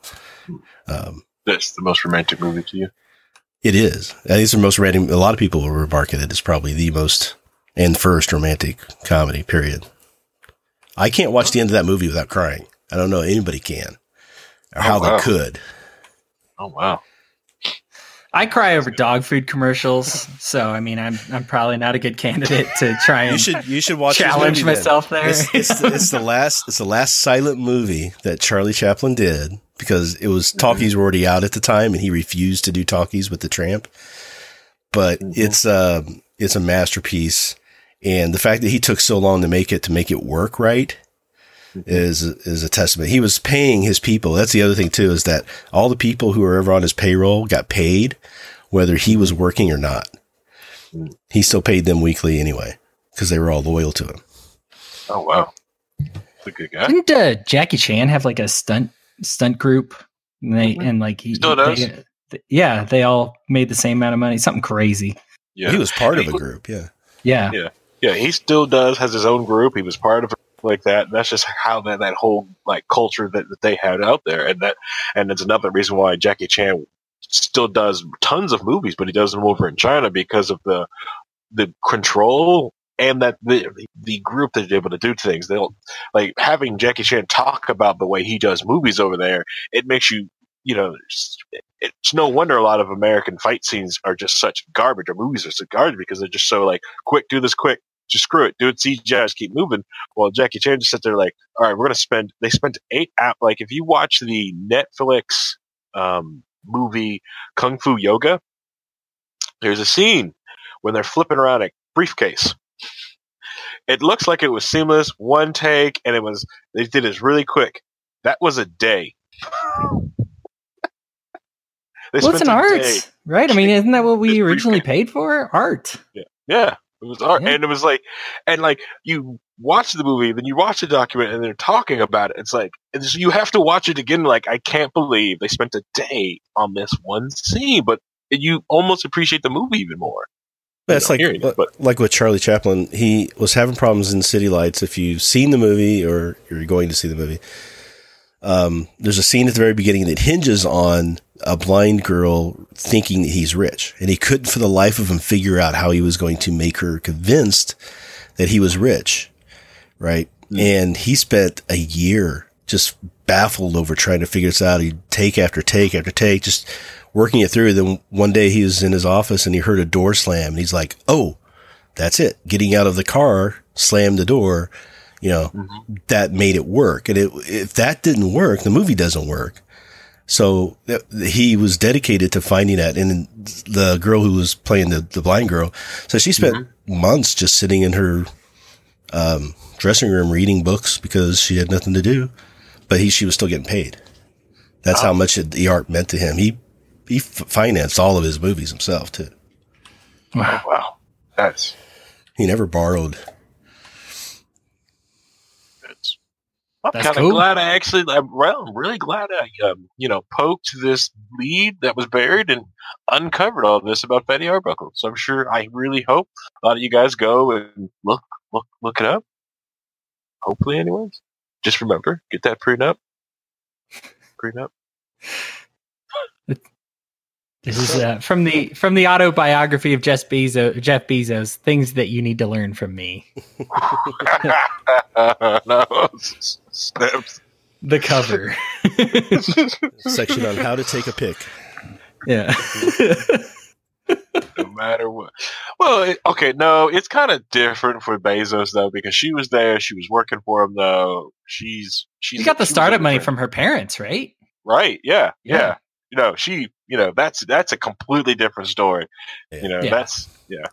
Um, that's the most romantic movie to you. it is. I think it's the most romantic. A lot of people will remark it. It's probably the most and first romantic comedy. Period. I can't watch the end of that movie without crying. I don't know anybody can, or how wow. they could. Oh wow. I cry over dog food commercials, so I mean, I'm I'm probably not a good candidate to try and You should you should watch this challenge movie then. myself there. It's, it's, the, it's the last it's the last silent movie that Charlie Chaplin did because it was talkies were already out at the time and he refused to do talkies with the tramp. But it's um it's a masterpiece and the fact that he took so long to make it to make it work right is is a testament. He was paying his people. That's the other thing too is that all the people who were ever on his payroll got paid whether he was working or not. He still paid them weekly anyway because they were all loyal to him. Oh wow, He's a good guy. Didn't uh, Jackie Chan have like a stunt stunt group? And they and like he Still does. they- th- yeah, they all made the same amount of money. Something crazy. Yeah, He was part of a group, yeah. Yeah. Yeah, yeah, he still does has his own group. He was part of it like that. That's just how that that whole like culture that, that they had out there, and that and it's another reason why Jackie Chan still does tons of movies, but he does them over in China because of the the control and that the the group that's able to do things. They'll like having Jackie Chan talk about the way he does movies over there. It makes you you know. It's no wonder a lot of American fight scenes are just such garbage, or movies are so garbage because they're just so like, quick, do this quick, just screw it, do it CGI, just keep moving. Well, Jackie Chan just sit there like, all right, we're gonna spend. They spent eight app like if you watch the Netflix um, movie Kung Fu Yoga, there's a scene when they're flipping around a briefcase. It looks like it was seamless, one take, and it was they did it really quick. That was a day. Well, it's an art, day. right? I mean, isn't that what we originally paid for? Art. Yeah, it was art, Yeah. and it was like, and like you watch the movie, then you watch the document, and they're talking about it. It's like it's, you have to watch it again. Like I can't believe they spent a day on this one scene, but you almost appreciate the movie even more. That's like it, but- like with Charlie Chaplin. He was having problems in City Lights. If you've seen the movie or you're going to see the movie, um, there's a scene at the very beginning that hinges on a blind girl thinking that he's rich, and he couldn't for the life of him figure out how he was going to make her convinced that he was rich, right? Mm. And he spent a year just baffled over trying to figure this out. He'd take after take after take, just working it through. Then one day he was in his office and he heard a door slam and he's like, Oh, that's it. Getting out of the car, slammed the door, you know, mm-hmm. that made it work. And it, if that didn't work, the movie doesn't work. So he was dedicated to finding that. And the girl who was playing the, the blind girl, so she spent months just sitting in her, um, dressing room reading books because she had nothing to do, but he, she was still getting paid. That's how much it, the art meant to him. He, he f- financed all of his movies himself too. Oh, wow, that's He never borrowed. that's. I'm kind of cool. glad I actually. I'm, well, I'm really glad I, um, you know, poked this lead that was buried and uncovered all this about Fatty Arbuckle. So I'm sure. I really hope a lot of you guys go and look, look, look it up. Hopefully, anyways. Just remember, get that prenup. Prenup. This is uh, from the from the autobiography of Jeff Bezos. Jeff Bezos. Things that you need to learn from me. no, snaps. The cover. Section on how to take a pic. yeah. no matter what. Well, it, okay, no, it's kind of different for Bezos though because she was there, she was working for him though. She's she's She got the she startup money from her parents, right? right. Yeah, yeah, Yeah. You know, she, you know, that's that's a completely different story. You know, Yeah. that's yeah.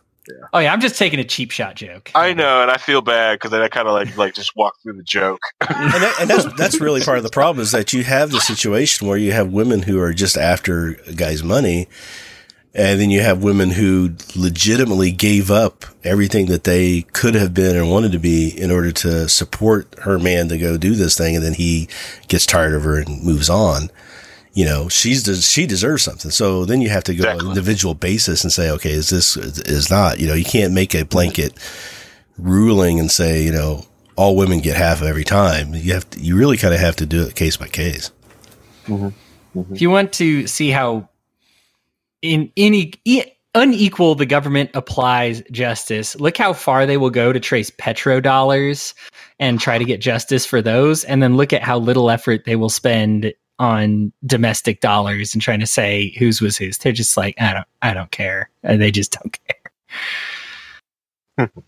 Oh yeah, I'm just taking a cheap shot joke. I know, and I feel bad because then I kind of like like just walk through the joke. and, that, and that's that's really part of the problem is that you have the situation where you have women who are just after a guy's money, and then you have women who legitimately gave up everything that they could have been and wanted to be in order to support her man to go do this thing, and then he gets tired of her and moves on. You know, she's she deserves something. So then you have to go on an individual basis and say, okay, is this is not? You know, you can't make a blanket ruling and say, you know, all women get half every time. You have to, you really kind of have to do it case by case. Mm-hmm. Mm-hmm. If you want to see how in any e- unequal the government applies justice, look how far they will go to trace petrodollars and try to get justice for those, and then look at how little effort they will spend on domestic dollars and trying to say whose was whose. They're just like, I don't, I don't care. And they just don't care.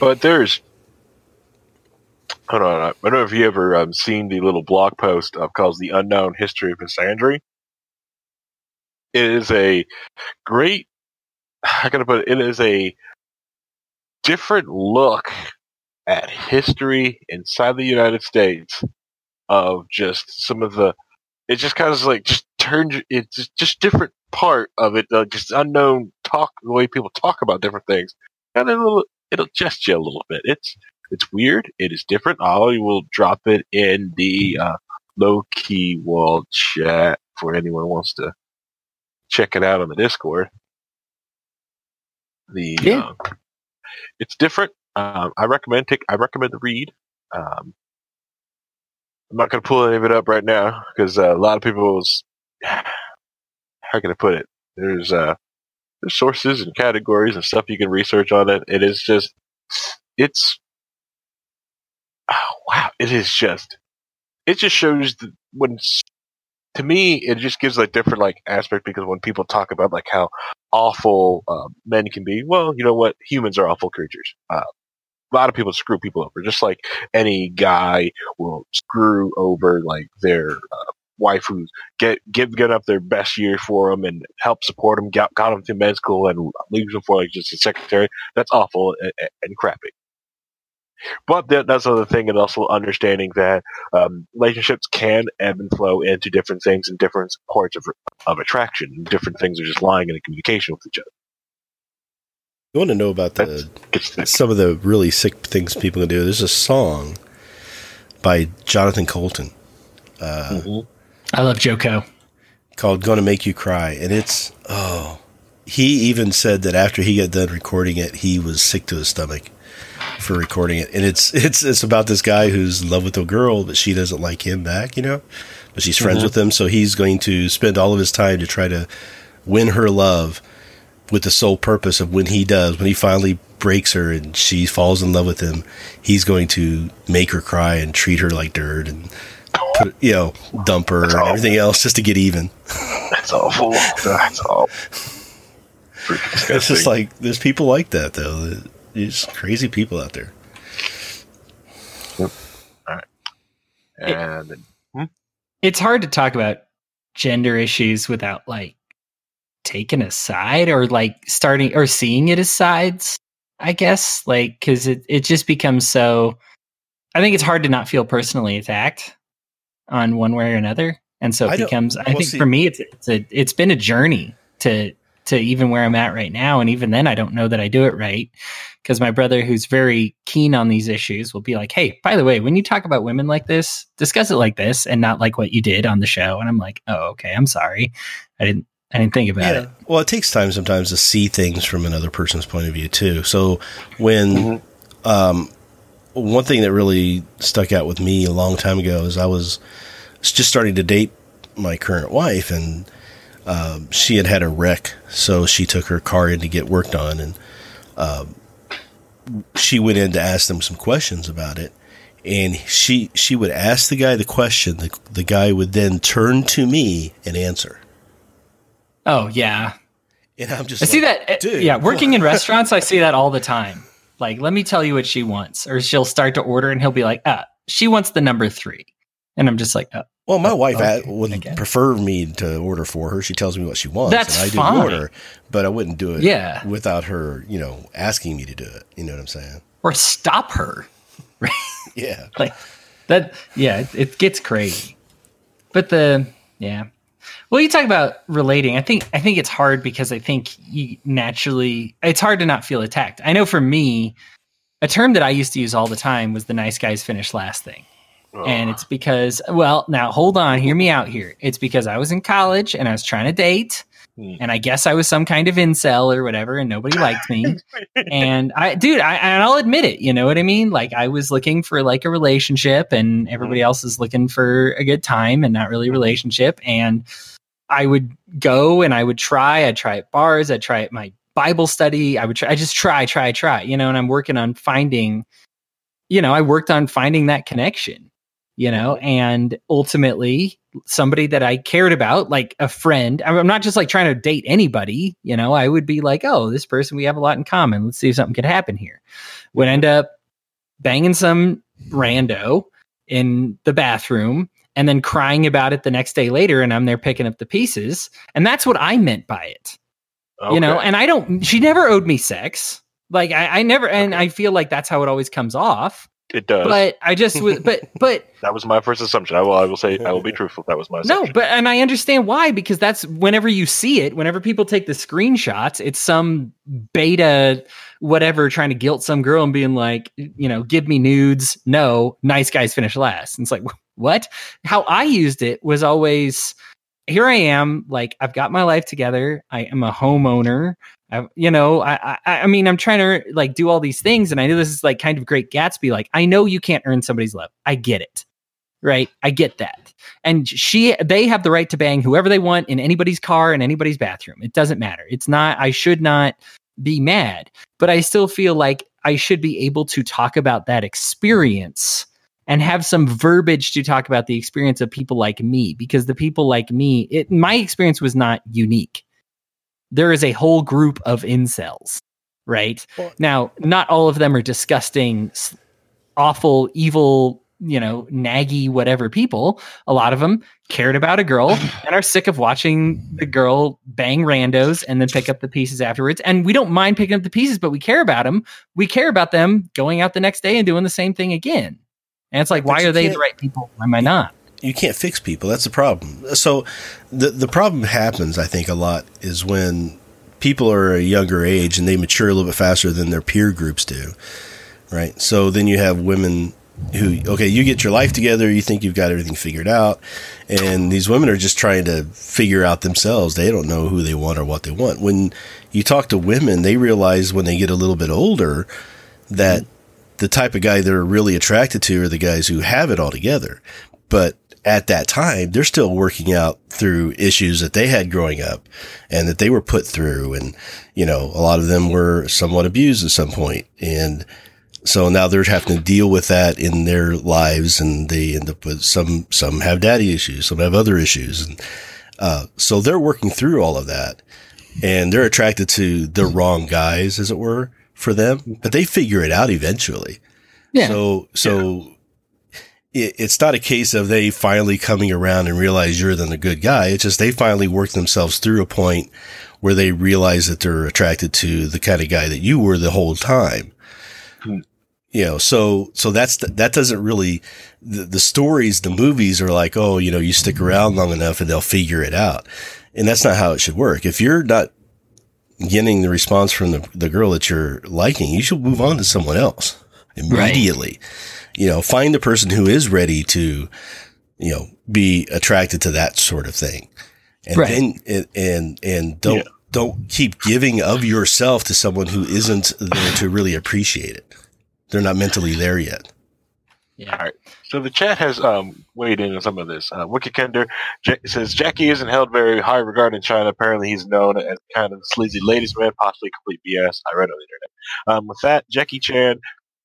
But there's, hold on, I don't know if you ever um, seen the little blog post of called "The Unknown History of Misandry." It is a great, how can I put it? It is a different look at history inside the United States of just some of the. It just kind of like just turns. It's just, different part of it, uh, just unknown talk, the way people talk about different things, and it'll it'll just you a little bit. It's it's weird. It is different. I will drop it in the uh, low key wall chat for anyone who wants to check it out on the Discord. The Yeah. uh, it's different. Um, I recommend take. I recommend the read. Um, I'm not going to pull any of it up right now because uh, a lot of people's. How can I put it? There's uh, there's sources and categories and stuff you can research on it. It is just, it's, oh, wow, it is just, it just shows that when, to me, it just gives like different like aspect because when people talk about like how awful uh, men can be, well, you know what, humans are awful creatures. Uh, a lot of people screw people over, just like any guy will screw over like their uh, wife who's get give get up their best year for them and help support them, got, got them through med school and leaves them for like just a secretary. That's awful and, and crappy. But that, that's another thing, and also understanding that um, relationships can ebb and flow into different things and different parts of of attraction. Different things are just lying in communication with each other. You want to know about the some of the really sick things people can do? There's a song by Jonathan Coulton uh, mm-hmm. I love JoCo. called "Gonna Make You Cry," and it's oh, he even said that after he got done recording it, he was sick to his stomach for recording it, and it's it's it's about this guy who's in love with a girl, but she doesn't like him back, you know, but she's friends mm-hmm. with him, so he's going to spend all of his time to try to win her love with the sole purpose of when he does, when he finally breaks her and she falls in love with him, he's going to make her cry and treat her like dirt and put, you know, dump her and everything else just to get even. That's awful. That's awful. It's just like there's people like that though. There's crazy people out there. All right. And hmm? It's hard to talk about gender issues without like taking aside or like starting or seeing it as sides. I guess like because it it just becomes so. I think it's hard to not feel personally attacked on one way or another, and so I it don't- becomes. I well, think see- for me, it's it's a it's been a journey to to even where I'm at right now, and even then, I don't know that I do it right because my brother, who's very keen on these issues, will be like, "Hey, by the way, when you talk about women like this, discuss it like this, and not like what you did on the show." And I'm like, "Oh, okay, I'm sorry, I didn't I didn't think about it." Well, it takes time sometimes to see things from another person's point of view too. So when um, one thing that really stuck out with me a long time ago is I was just starting to date my current wife, and um, she had had a wreck, so she took her car in to get worked on, and um, she went in to ask them some questions about it. And she she would ask the guy the question. The, the guy would then turn to me and answer. Oh yeah, And I'm just I see that. uh, dude, yeah, working in restaurants, I see that all the time. Like, let me tell you what she wants, or she'll start to order, and he'll be like, "Ah, she wants the number three. and I'm just like, oh, Well, my wife okay, would I get it. prefer me to order for her. She tells me what she wants, That's and I do fine. order. But I wouldn't do it, Yeah. without her, you know, asking me to do it. You know what I'm saying? or stop her. Right? Yeah. like that yeah it, it gets crazy but the yeah well you talk about relating i think i think it's hard because i think you naturally it's hard to not feel attacked i know for me a term that i used to use all the time was the nice guys finish last thing and it's because well now hold on hear me out here it's because i was in college and i was trying to date Hmm. and i guess i was some kind of incel or whatever and nobody liked me and I, dude, I, and I'll admit it. You know what I mean? Like I was looking for like a relationship, and everybody else is looking for a good time and not really a relationship. And I would go and I would try. I'd try at bars. I'd try at my Bible study. I would try. I just try, try, try. You know, and I'm working on finding. You know, I worked on finding that connection. you know, and ultimately somebody that I cared about, like a friend. I'm not just like trying to date anybody, you know, I would be like, oh, this person, we have a lot in common. Let's see if something could happen here. Would end up banging some rando in the bathroom and then crying about it the next day later. And I'm there picking up the pieces. And that's what I meant by it, you know, and I don't, she never owed me sex. Like I, I never, and I feel like that's how it always comes off. it does. But I just was, but, but that was my first assumption. I will. I will say. I will be truthful. That was my No, but and I understand why because that's whenever you see it, whenever people take the screenshots, it's some beta whatever trying to guilt some girl and being like, you know, give me nudes. No, nice guys finish last. And it's like, what? How I used it was always here I am, like I've got my life together. I am a homeowner. I, you know, I, I, I mean, I'm trying to like do all these things, and I know this is like kind of Great Gatsby. Like, I know you can't earn somebody's love. I get it, right? I get that. And she, they have the right to bang whoever they want in anybody's car in anybody's bathroom. It doesn't matter. It's not. I should not be mad, but I still feel like I should be able to talk about that experience and have some verbiage to talk about the experience of people like me because the people like me, it, my experience was not unique. There is a whole group of incels, right? now, not all of them are disgusting, awful, evil, you know, naggy, whatever people. A lot of them cared about a girl and are sick of watching the girl bang randos and then pick up the pieces afterwards. And we don't mind picking up the pieces, but we care about them. We care about them going out the next day and doing the same thing again. And it's like, But why are they the right people? Why am I not? you can't fix people. That's the problem. So the the problem happens, I think, a lot is when people are a younger age and they mature a little bit faster than their peer groups do. Right. So then you have women who okay, you get your life together, you think you've got everything figured out, and these women are just trying to figure out themselves. They don't know who they want or what they want. When you talk to women, they realize when they get a little bit older that the type of guy they're really attracted to are the guys who have it all together. But at that time, they're still working out through issues that they had growing up and that they were put through. And, you know, a lot of them were somewhat abused at some point. And so now they're having to deal with that in their lives and they end up with some, some have daddy issues, some have other issues. And, uh, so they're working through all of that and they're attracted to the wrong guys, as it were, for them, but they figure it out eventually. Yeah. So, so it, it's not a case of they finally coming around and realize you're then a good guy. It's just they finally work themselves through a point where they realize that they're attracted to the kind of guy that you were the whole time. Hmm. You know, so, so that's, that doesn't really, the, the stories, the movies are like, oh, you know, you stick around long enough and they'll figure it out. And that's not how it should work. If you're not getting the response from the, the girl that you're liking, you should move on to someone else immediately. You know, find the person who is ready to, you know, be attracted to that sort of thing. And Right. then, and, and, and don't, don't keep giving of yourself to someone who isn't there to really appreciate it. They're not mentally there yet. Yeah. All right. So the chat has um, weighed in on some of this. Uh, Kender J- says Jackie isn't held very high regard in China. Apparently, he's known as kind of sleazy ladies man, possibly complete BS. I read on the internet. Um, with that, Jackie Chan,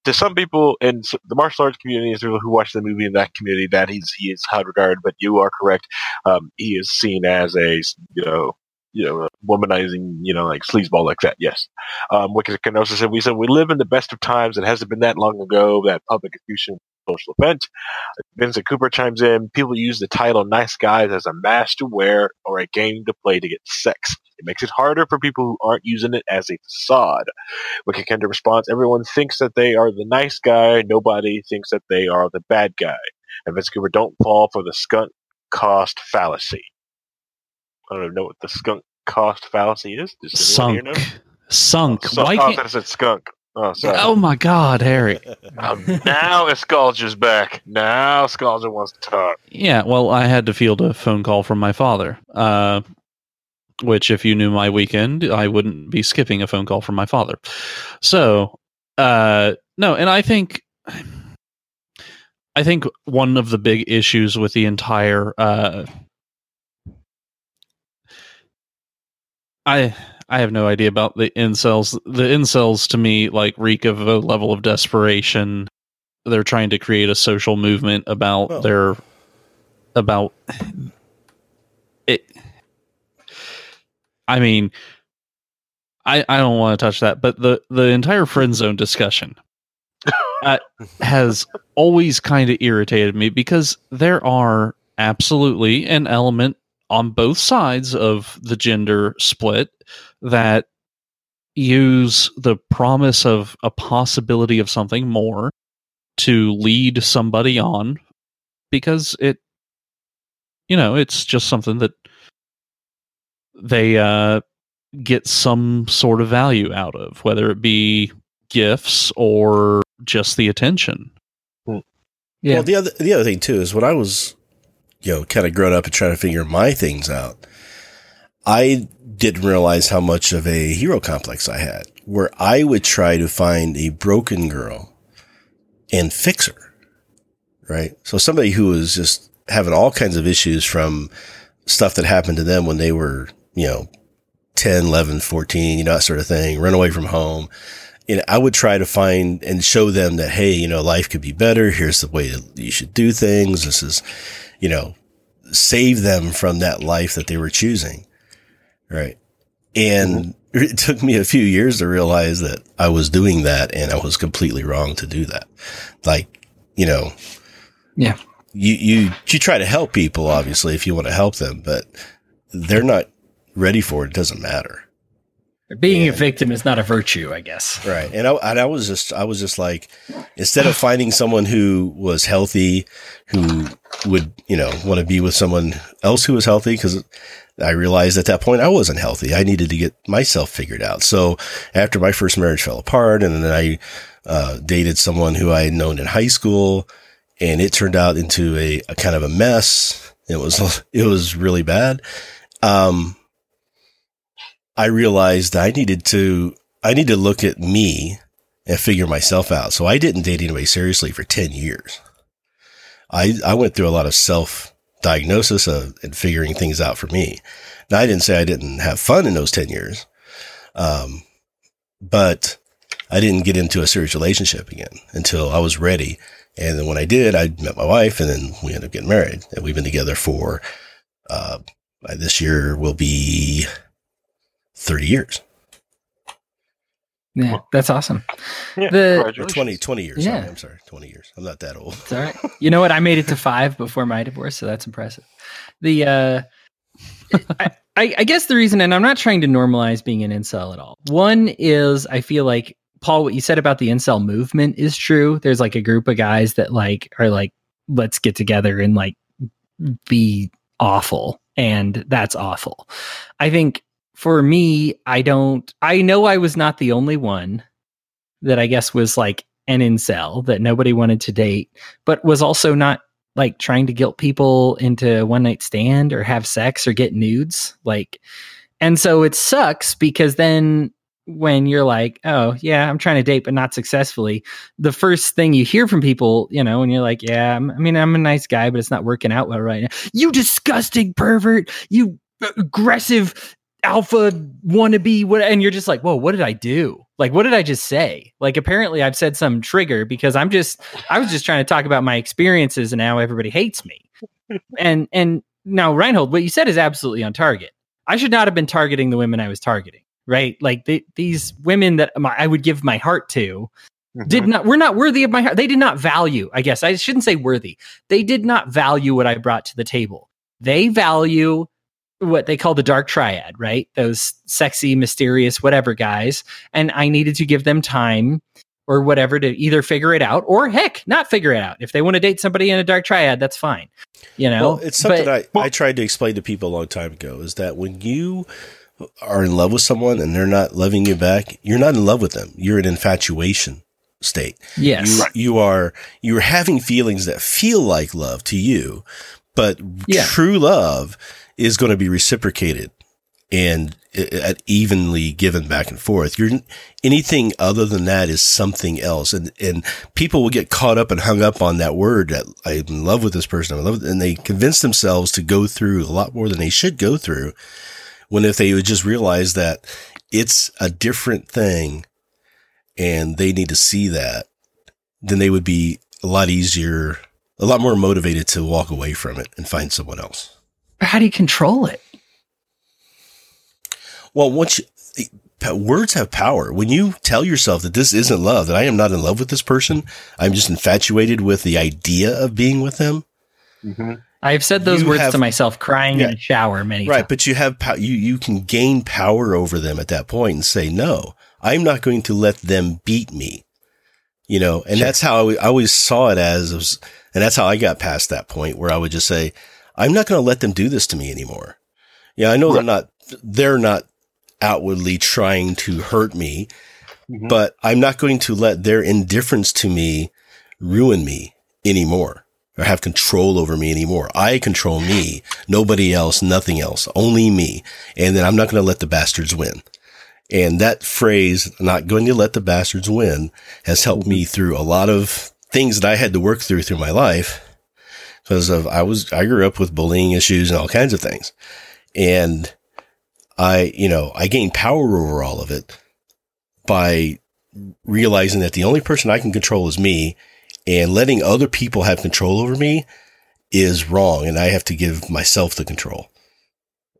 to some people in the martial arts community, people who watch the movie in that community, that he's he is held regard. But you are correct. Um, he is seen as a you know you know womanizing you know like sleazeball like that. Yes. Um, Wicked Kenosis said we said we live in the best of times. It hasn't been that long ago that public execution social event. Vincent Cooper chimes in. People use the title "nice guys" as a mask to wear or a game to play to get sex. It makes it harder for people who aren't using it as a facade. Wicked Kender responds: Everyone thinks that they are the nice guy. Nobody thinks that they are the bad guy. And Vincent Cooper, don't fall for the skunk cost fallacy. I don't know what the skunk cost fallacy is. Does here Sunk. know? Sunk. Why oh, I can't? thought it said skunk. Oh, sorry. Oh my God, Harry. Um, now Escalger's back. Now Escalger wants to talk. Yeah, well, I had to field a phone call from my father. Uh, which, if you knew my weekend, I wouldn't be skipping a phone call from my father. So, uh, no, and I think, I think one of the big issues with the entire, uh, I I have no idea about the incels. The incels to me like reek of a level of desperation they're trying to create a social movement about Well- their about it. I mean, I I don't want to touch that, but the the entire friend zone discussion uh, has always kind of irritated me because there are absolutely an element on both sides of the gender split that use the promise of a possibility of something more to lead somebody on because it you know it's just something that they uh get some sort of value out of whether it be gifts or just the attention Yeah. Well, the other the other thing too is when I was, you know, kind of growing up and trying to figure my things out, I didn't realize how much of a hero complex I had, where I would try to find a broken girl and fix her. Right. So somebody who was just having all kinds of issues from stuff that happened to them when they were, you know, 10, 11, 14, you know, that sort of thing, run away from home. You know, I would try to find and show them that, hey, you know, life could be better. Here's the way that you should do things. This is, you know, save them from that life that they were choosing. Right. And mm-hmm. it took me a few years to realize that I was doing that and I was completely wrong to do that. Like, you know, Yeah. you, you, you try to help people, obviously, if you want to help them, but they're not ready for it. It doesn't matter. Being a victim is not a virtue, I guess. Right. And I, and I was just, I was just like, instead of finding someone who was healthy, who would, you know, want to be with someone else who was healthy, because I realized at that point I wasn't healthy. I needed to get myself figured out. So after my first marriage fell apart and then I, uh, dated someone who I had known in high school and it turned out into a, a kind of a mess. It was, it was really bad. Um, I realized I needed to, I need to look at me and figure myself out. So I didn't date anybody seriously for 10 years. I, I went through a lot of self diagnosis of, and figuring things out for me. Now I didn't say I didn't have fun in those 10 years. Um, but I didn't get into a serious relationship again until I was ready. And then when I did, I met my wife and then we ended up getting married and we've been together for, uh, this year will be 30 years Yeah, that's awesome. Yeah, The- or 20, 20 years. Yeah. Sorry, I'm sorry. 20 years. I'm not that old. It's all right. You know what? I made it to five before my divorce, so that's impressive. The uh I, I, I guess the reason, and I'm not trying to normalize being an incel at all. One is I feel like Paul, what you said about the incel movement is true. There's like a group of guys that like are like, let's get together and like be awful, and that's awful. I think for me, I don't. I know I was not the only one that I guess was like an incel that nobody wanted to date, but was also not like trying to guilt people into one night stand or have sex or get nudes. Like, and so it sucks because then when you're like, oh, yeah, I'm trying to date, but not successfully, the first thing you hear from people, you know, and you're like, yeah, I'm- I mean, I'm a nice guy, but it's not working out well right now. You disgusting pervert, you uh, aggressive alpha wannabe what and you're just like whoa what did i do? Like what did i just say? Like apparently i've said some trigger because i'm just i was just trying to talk about my experiences and how everybody hates me. And and now reinhold what you said is absolutely on target. I should not have been targeting the women i was targeting right? Like the, these women that my, i would give my heart to mm-hmm. did not were not worthy of my heart. They did not value i guess i shouldn't say worthy. They did not value what i brought to the table. They value what they call the dark triad, right? Those sexy, mysterious, whatever guys. And I needed to give them time or whatever to either figure it out or heck, not figure it out. If they want to date somebody in a dark triad, that's fine. You know, Well, it's something But- I, I tried to explain to people a long time ago is that when you are in love with someone and they're not loving you back, you're not in love with them. You're in infatuation state. yes. You, you are, you're having feelings that feel like love to you, but Yeah. true love is going to be reciprocated and uh, uh, evenly given back and forth. You're anything other than that is something else. And, and people will get caught up and hung up on that word that I'm in love with this person. I'm in love and they convince themselves to go through a lot more than they should go through. When if they would just realize that it's a different thing and they need to see that, then they would be a lot easier, a lot more motivated to walk away from it and find someone else. But how do you control it? Well, once you, words have power. When you tell yourself that this isn't love, that I am not in love with this person, I'm just infatuated with the idea of being with them. Mm-hmm. I've said those You words have- to myself crying Yeah. in the shower many Right, times. Right, but you have pow- you you can gain power over them at that point and say no. I'm not going to let them beat me. You know, and that's how I, I always saw it as, as- and that's how I got past that point where I would just say, I'm not going to let them do this to me anymore. Yeah, I know they're not they're not outwardly trying to hurt me, Mhm. but I'm not going to let their indifference to me ruin me anymore or have control over me anymore. I control me, nobody else, nothing else, only me. And then I'm not going to let the bastards win. And that phrase, not going to let the bastards win, has helped me through a lot of things that I had to work through through my life because of I was I grew up with bullying issues and all kinds of things. And I, you know, I gained power over all of it by realizing that the only person I can control is me and letting other people have control over me is wrong. And I have to give myself the control.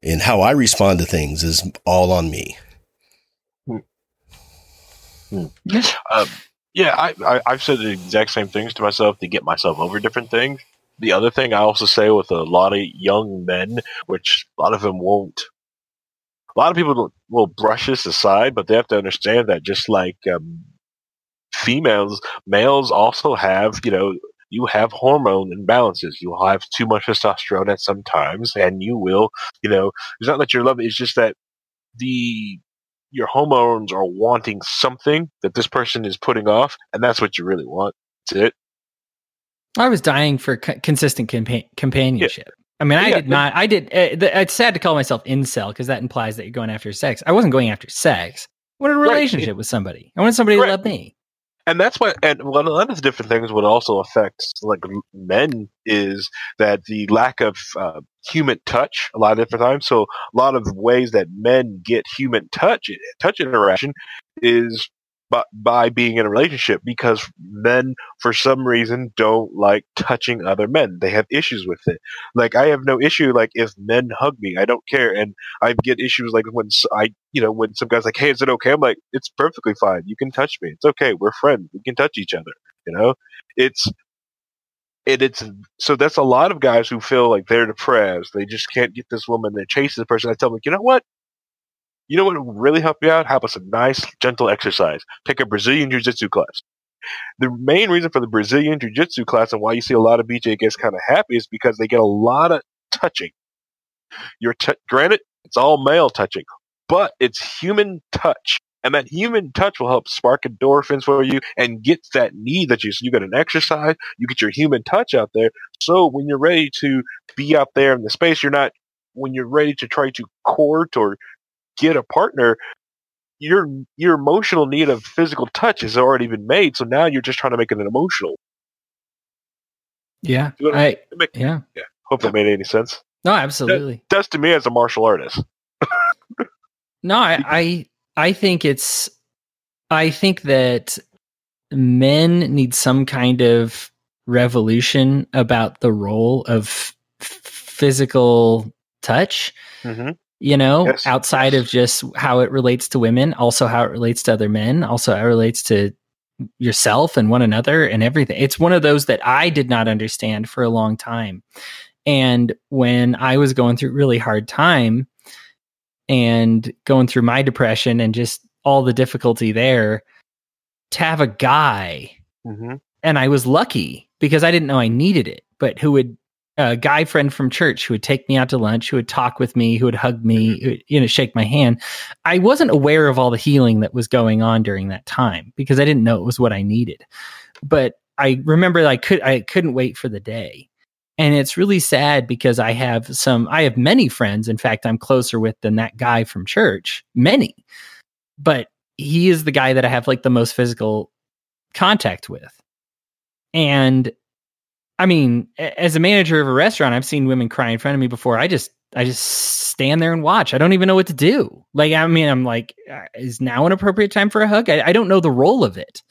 And how I respond to things is all on me. Um, yeah, I, I, I've said the exact same things to myself to get myself over different things. The other thing I also say with a lot of young men, which a lot of them won't, a lot of people will- brush this aside, but they have to understand that just like um, females, males also have, you know, you have hormone imbalances. You have too much testosterone at some times, and you will, you know, it's not that you're loving. It's just that the your hormones are wanting something that this person is putting off, and that's what you really want. That's it. I was dying for co- consistent compa- companionship. I mean, I Yeah, did not. I did. Uh, it's sad to call myself incel because that implies that you're going after sex. I wasn't going after sex. I wanted a Right. relationship with somebody. I wanted somebody Right. to love me. and that's why and one of the different things would also affect like men is that the lack of uh, human touch a lot of different times so a lot of ways that men get human touch touch interaction is by, by being in a relationship because men for some reason don't like touching other men. They have issues with it. Like i have no issue like if men hug me. I don't care. And i get issues like when I, you know when some guys like hey is it okay? I'm like it's perfectly fine. You can touch me. It's okay. We're friends. We can touch each other. You know? It's it, it's so that's a lot of guys who feel like they're depressed. They just can't get this woman. They chase the person. I tell them like, you know what you know what would really help you out? How about some nice, gentle exercise? Pick a Brazilian Jiu Jitsu class. The main reason for the Brazilian Jiu Jitsu class and why you see a lot of BJ gets kind of happy is because they get a lot of touching. You're t- granted, it's all male touching, but it's human touch. And that human touch will help spark endorphins for you and get that need that you, so you get an exercise, you get your human touch out there. So when you're ready to be out there in the space, you're not, when you're ready to try to court or get a partner, your your emotional need of physical touch has already been made. So now you're just trying to make it an emotional. Yeah. You know, I, it make- yeah. Hope that made any sense. No, absolutely. Does to me as a martial artist. No, I, I I think it's I think that men need some kind of revolution about the role of f- physical touch, Mm-hmm. You know, Yes. outside of just how it relates to women, also how it relates to other men, also how it relates to yourself and one another and everything. It's one of those that I did not understand for a long time. And when I was going through a really hard time and going through my depression and just all the difficulty there, to have a guy, Mm-hmm. and I was lucky because I didn't know I needed it, but who would a guy friend from church who would take me out to lunch, who would talk with me, who would hug me, mm-hmm. who you know, shake my hand. I wasn't aware of all the healing that was going on during that time because I didn't know it was what I needed. But I remember I could I couldn't wait for the day. And it's really sad because I have some I have many friends, in fact, I'm closer with than that guy from church. Many. But he is the guy that I have like the most physical contact with. And I mean, as a manager of a restaurant, I've seen women cry in front of me before. I just, I just stand there and watch. I don't even know what to do. Like, I mean, I'm like, uh, is now an appropriate time for a hug? I, I don't know the role of it.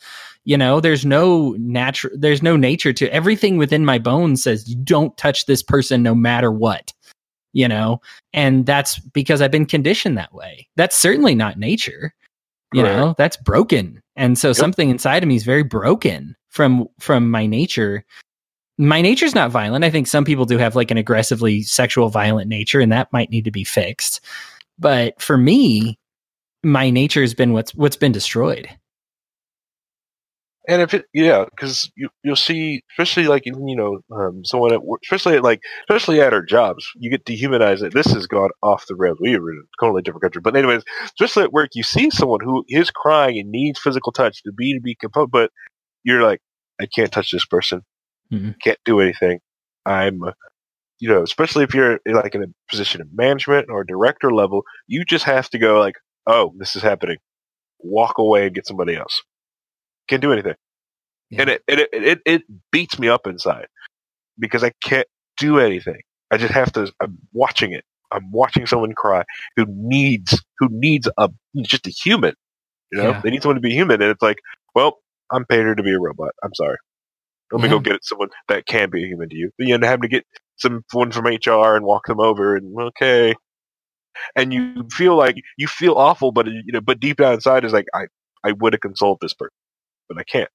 You know, there's no natural, there's no nature to everything within my bones says you don't touch this person no matter what. You know, and that's because I've been conditioned that way. That's certainly not nature. You know, that's broken. And so something inside of me is very broken from from my nature. My nature's not violent. I think some people do have like an aggressively sexual violent nature and that might need to be fixed. But for me, my nature has been what's what's been destroyed. And if it, yeah, because you you'll see, especially like you know, um, someone at work, especially at like, especially at our jobs, you get dehumanized. That This has gone off the rails. We are in a totally different country, but anyways, especially at work, you see someone who is crying and needs physical touch to be to be composed, but you're like, I can't touch this person, Mhm. can't do anything. I'm, uh, you know, especially if you're like in a position of management or director level, you just have to go like, oh, this is happening, walk away and get somebody else. Can't do anything and it, it it it beats me up inside because I can't do anything. I just have to. I'm watching it. I'm watching someone cry who needs who needs a just a human. You know, Yeah. they need someone to be human, and it's like, well, I'm paid her to be a robot. I'm sorry. Let me go Yeah. get someone that can be a human to you. But you end up having to get someone from HR and walk them over, and okay. And you feel like you feel awful, but you know, but deep down inside is like, I I would have consoled this person, but I can't.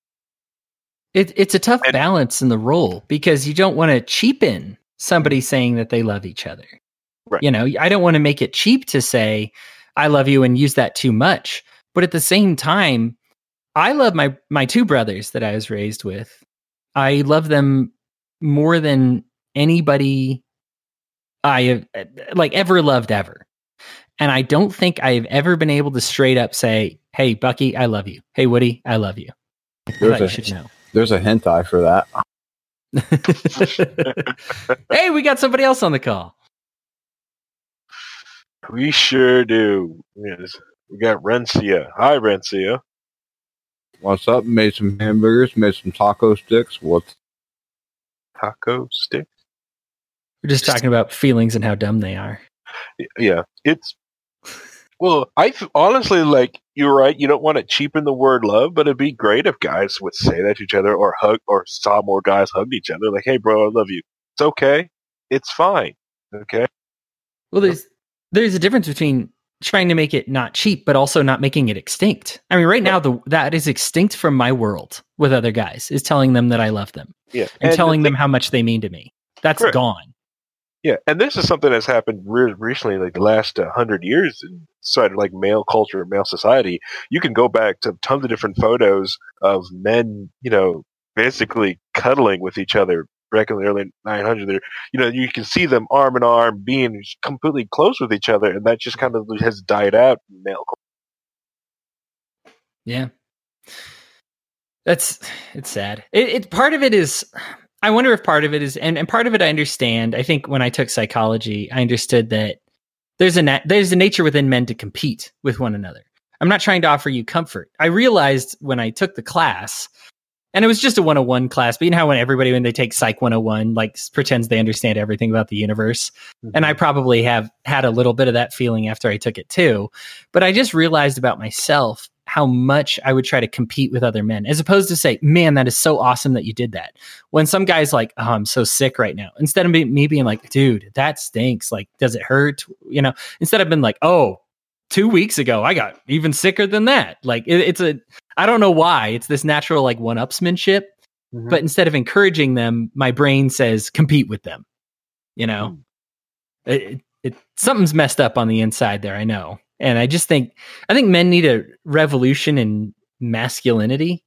It, it's a tough And- balance in the role because you don't want to cheapen somebody mm-hmm. saying that they love each other. Right. You know, I don't want to make it cheap to say I love you and use that too much. But at the same time, I love my my two brothers that I was raised with. I love them more than anybody I have like ever loved ever. And I don't think I've ever been able to straight up say, "Hey, Bucky, I love you. Hey, Woody, I love you." There's thought you a- should know. There's a hentai for that. hey, we got somebody else on the call. We sure do. Yes. We got Rencia. Hi, Rencia. What's up? Made some hamburgers, made some taco sticks. What's Taco sticks? We're just talking about feelings and how dumb they are. Yeah, it's. Well, I honestly like you're right. You don't want to cheapen the word love, but it'd be great if guys would say that to each other or hug or saw more guys hug each other. Like, hey, bro, I love you. It's okay. It's fine. Okay. Well, there's there's a difference between trying to make it not cheap, but also not making it extinct. I mean, right now, the that is extinct from my world with other guys is telling them that I love them Yeah. and, the telling thing- them how much they mean to me. That's Correct. gone. Yeah, and this is something that's happened re- recently, like the last uh, hundred years inside of like male culture, male society. You can go back to tons of different photos of men, you know, basically cuddling with each other back in the early 900s. They're, you know, you can see them arm in arm, being completely close with each other, and that just kind of has died out in male culture. Yeah. That's it's sad. It, it part of it is I wonder if part of it is and, and part of it I understand. I think when I took psychology, I understood that there's a na- there's a nature within men to compete with one another. I'm not trying to offer you comfort. I realized when I took the class, and it was just a 101 class, but you know how when everybody when they take Psych 101 like pretends they understand everything about the universe, and I mm-hmm. probably have had a little bit of that feeling after I took it too. But I just realized about myself how much I would try to compete with other men, as opposed to say, "Man, that is so awesome that you did that." When some guy's like, "Oh, I'm so sick right now," instead of me, me being like, "Dude, that stinks. Like, does it hurt?" You know, instead of being like, "Oh, two weeks ago I got even sicker than that." Like, it, it's a I don't know why it's this natural like one upsmanship, mm-hmm. but instead of encouraging them, my brain says compete with them. You know, hmm. it, it, it something's messed up on the inside there. I know, and I just think I think men need a revolution in masculinity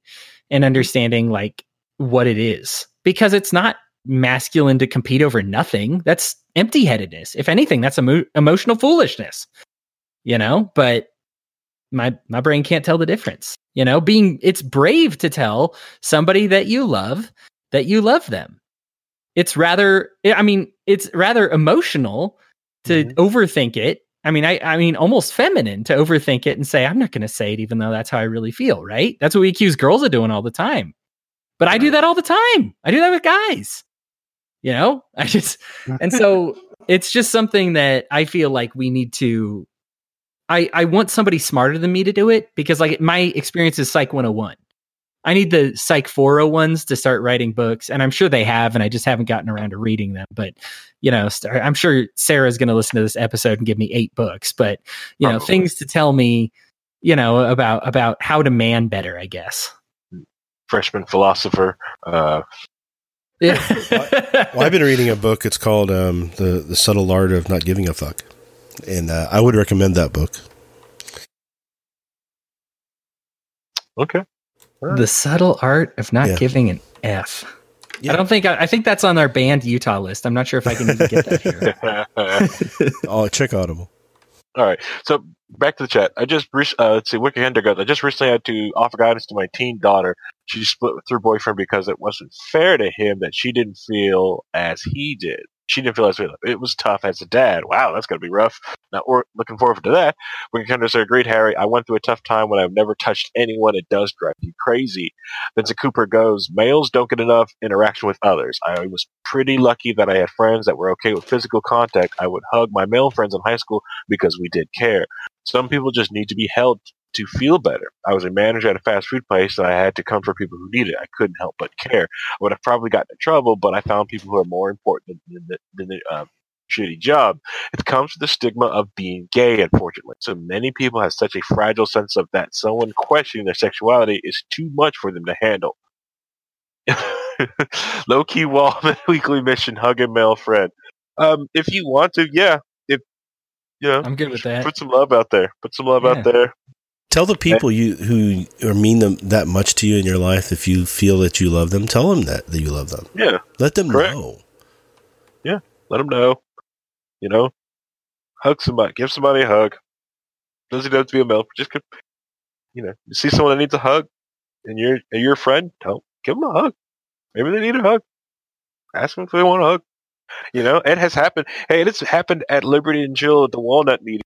and understanding like what it is because it's not masculine to compete over nothing. That's empty headedness. If anything, that's emo- emotional foolishness. You know, but my my brain can't tell the difference. You know, being it's brave to tell somebody that you love that you love them. It's rather I mean, it's rather emotional to mm-hmm. overthink it. I mean, I I mean almost feminine to overthink it and say I'm not going to say it even though that's how I really feel, right? That's what we accuse girls of doing all the time. But I do that all the time. I do that with guys. You know? I just and so it's just something that I feel like we need to I, I want somebody smarter than me to do it because like my experience is psych 101 I need the Psych 401s to start writing books, and I'm sure they have, and I just haven't gotten around to reading them. But you know, st- I'm sure Sarah's going to listen to this episode and give me eight books. But you know, things to tell me, you know, about about how to man better. I guess. Freshman philosopher. Uh, Yeah. Well, I've been reading a book. It's called um, the the subtle art of not giving a fuck, and uh, I would recommend that book. okay. the subtle art of not Yeah. giving an F. Yeah. I don't think I, I think that's on our banned Utah list. I'm not sure if I can even get that here. Oh, check Audible. All right. So back to the chat. I just re- uh, let's see. Wiki Hender goes. I just recently had to offer guidance to my teen daughter. She split with her boyfriend because it wasn't fair to him that she didn't feel as he did. She didn't feel as well. It was tough as a dad. Wow, that's gonna be rough. Now we're looking forward to that. Wiki Hender said, "Agreed, Harry. I went through a tough time when I've never touched anyone. It does drive you crazy." Vincent Cooper goes, "Males don't get enough interaction with others. I was pretty lucky that I had friends that were okay with physical contact. I would hug my male friends in high school because we did care. Some people just need to be held to feel better. I was a manager at a fast food place and I had to comfort people who needed it. I couldn't help but care. I would have probably gotten in trouble, but I found people who are more important than the, than the uh, shitty job. It comes with the stigma of being gay, unfortunately. So many people have such a fragile sense of that someone questioning their sexuality is too much for them to handle. Low key Wallman weekly mission, hug a male friend. Um, if you want to, yeah. If you know, I'm good with that. Put some love out there. Put some love Yeah. out there. Tell the people you who or mean them that much to you in your life. If you feel that you love them, tell them that that you love them. Yeah, Let them Correct. know. Yeah, let them know. You know, hug somebody. Give somebody a hug. Doesn't have to be a male. Just you know, you see someone that needs a hug, and you're a friend. Tell give them a hug. Maybe they need a hug. Ask them if they want a hug. You know, it has happened. Hey, it's happened at Liberty and Jill at the Walnut meeting.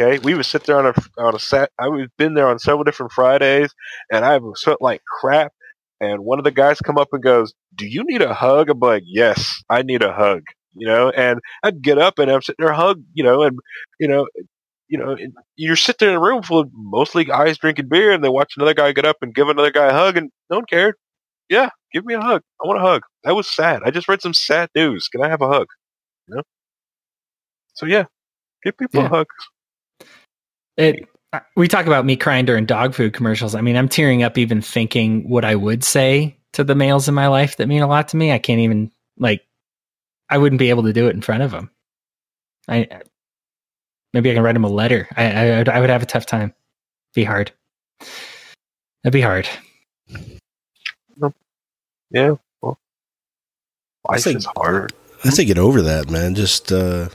Okay, we would sit there on a on a set. I was been there on several different Fridays, and I was felt like crap. And one of the guys come up and goes, "Do you need a hug?" I'm like, "Yes, I need a hug." You know, and I'd get up and I'm sitting there hug. You know, and you know, you know, you're sitting in a room full of mostly guys drinking beer, and they watch another guy get up and give another guy a hug, and no one cared. Yeah, give me a hug. I want a hug. That was sad. I just read some sad news. Can I have a hug? You know. So yeah, give people Yeah. a hug. It, we talk about me crying during dog food commercials. I mean, I'm tearing up even thinking what I would say to the males in my life that mean a lot to me. I can't even like. I wouldn't be able to do it in front of them. I maybe I can write them a letter. I I, would- I would have a tough time. Be hard. That'd be hard. Yeah. Well, I life think- is hard. I say get over that, man. Just uh,